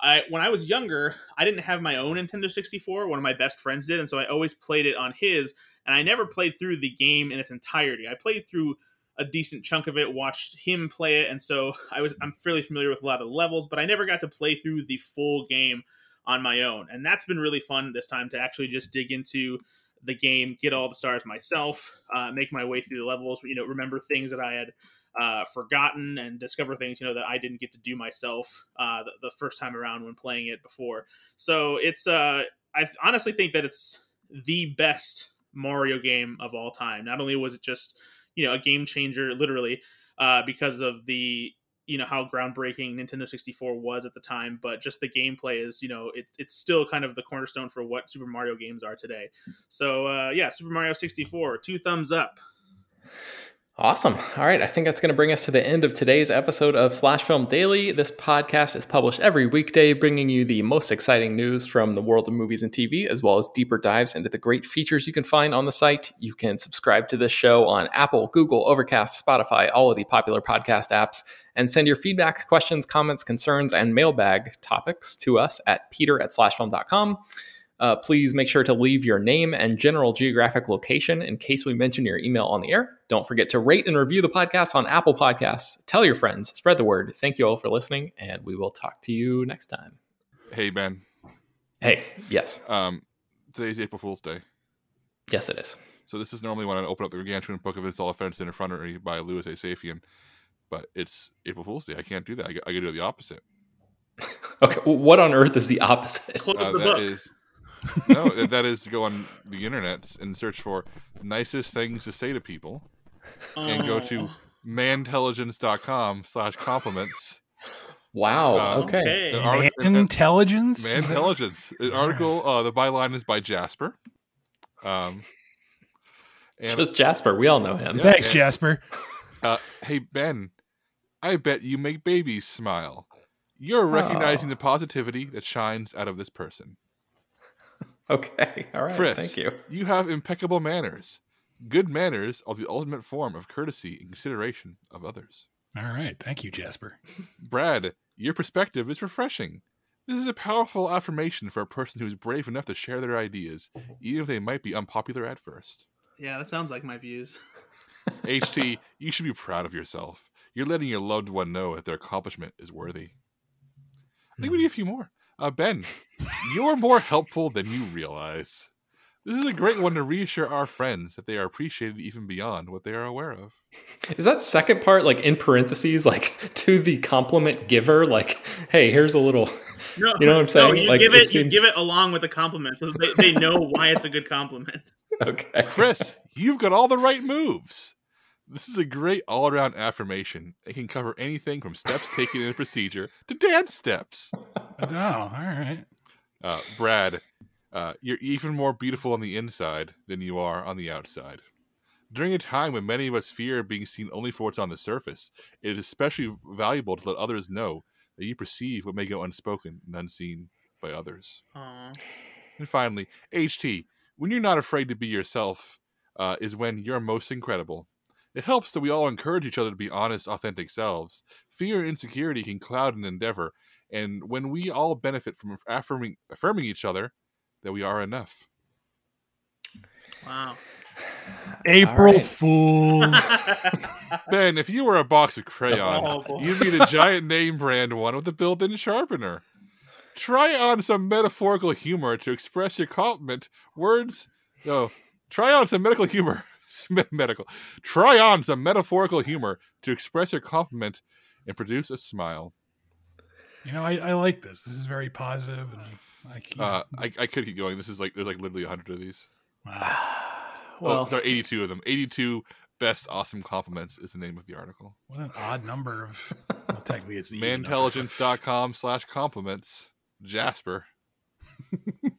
I, when I was younger, I didn't have my own Nintendo 64. One of my best friends did, and so I always played it on his. And I never played through the game in its entirety. I played through a decent chunk of it, watched him play it, and so I was I'm fairly familiar with a lot of the levels, but I never got to play through the full game on my own. And that's been really fun this time to actually just dig into the game, get all the stars myself, uh, make my way through the levels, you know, remember things that I had uh, forgotten and discover things, you know, that I didn't get to do myself uh, the, the, first time around when playing it before. So it's, uh, I honestly think that it's the best Mario game of all time. Not only was it just, you know a game changer literally uh, because of the you know how groundbreaking Nintendo 64 was at the time, but just the gameplay is you know it's it's still kind of the cornerstone for what Super Mario games are today. So uh, yeah, Super Mario 64, two thumbs up. Awesome. All right. I think that's going to bring us to the end of today's episode of Slash Film Daily. This podcast is published every weekday, bringing you the most exciting news from the world of movies and TV, as well as deeper dives into the great features you can find on the site. You can subscribe to this show on Apple, Google, Overcast, Spotify, all of the popular podcast apps, and send your feedback, questions, comments, concerns, and mailbag topics to us at peter at slashfilm.com. Uh, please make sure to leave your name and general geographic location in case we mention your email on the air. Don't forget to rate and review the podcast on Apple Podcasts. Tell your friends, spread the word. Thank you all for listening, and we will talk to you next time. Hey Ben. Hey, yes. Um, today's April Fool's Day. Yes, it is. So this is normally when I open up the Gargantuan Book of Insult, Offense, and Effrontery by Louis A. Safian, but it's April Fool's Day. I can't do that. I, I got to do the opposite. okay, well, what on earth is the opposite? Close Uh, the that book. is- no, that is to go on the internet and search for nicest things to say to people, and go to Oh, mantelligence.com slash compliments. Wow. Uh, okay. okay. An artic- Man intelligence. Man intelligence. An article. Uh, the byline is by Jasper. Um, and Just Jasper. We all know him. Yeah. Thanks, Jasper. uh, hey Ben, I bet you make babies smile. You're recognizing Oh. the positivity that shines out of this person. Okay. All right. Chris, Thank you. You have impeccable manners. Good manners are the ultimate form of courtesy and consideration of others. All right. Thank you, Jasper. Brad, your perspective is refreshing. This is a powerful affirmation for a person who is brave enough to share their ideas, even if they might be unpopular at first. Yeah, that sounds like my views. HT, you should be proud of yourself. You're letting your loved one know that their accomplishment is worthy. I think we need hmm. a few more. Uh, ben, you're more helpful than you realize. This is a great one to reassure our friends that they are appreciated even beyond what they are aware of. Is that second part like in parentheses, like to the compliment giver? Like, hey, here's a little. No, You know what I'm saying? No, you Like, give it it, you give it along with the compliment, so they, they know why it's a good compliment. Okay. Chris, you've got all the right moves. This is a great all around affirmation. It can cover anything from steps taken in a procedure to dance steps. Oh, all right. Uh, Brad, uh, you're even more beautiful on the inside than you are on the outside. During a time when many of us fear being seen only for what's on the surface, it is especially valuable to let others know that you perceive what may go unspoken and unseen by others. Aw. And finally, HT, when you're not afraid to be yourself, uh, is when you're most incredible. It helps that we all encourage each other to be honest, authentic selves. Fear and insecurity can cloud an endeavor, and when we all benefit from affirming, affirming each other, that we are enough. Wow. April right. Fools. Ben, if you were a box of crayons, Oh, you'd be the giant name brand one with the built-in sharpener. Try on some metaphorical humor to express your compliment. Words, no. Try on some medical humor. medical. Try on some metaphorical humor to express your compliment and produce a smile. you know, I, I like this. This is very positive, and I can't. Uh, I, I could keep going. This is like there's like literally hundred of these. wow. Well, Well, oh, sorry, eighty-two of them. Eighty-two best awesome compliments is the name of the article. What an odd number of. Well, technically, it's the even number, but- Mantelligence.com slash compliments. Jasper.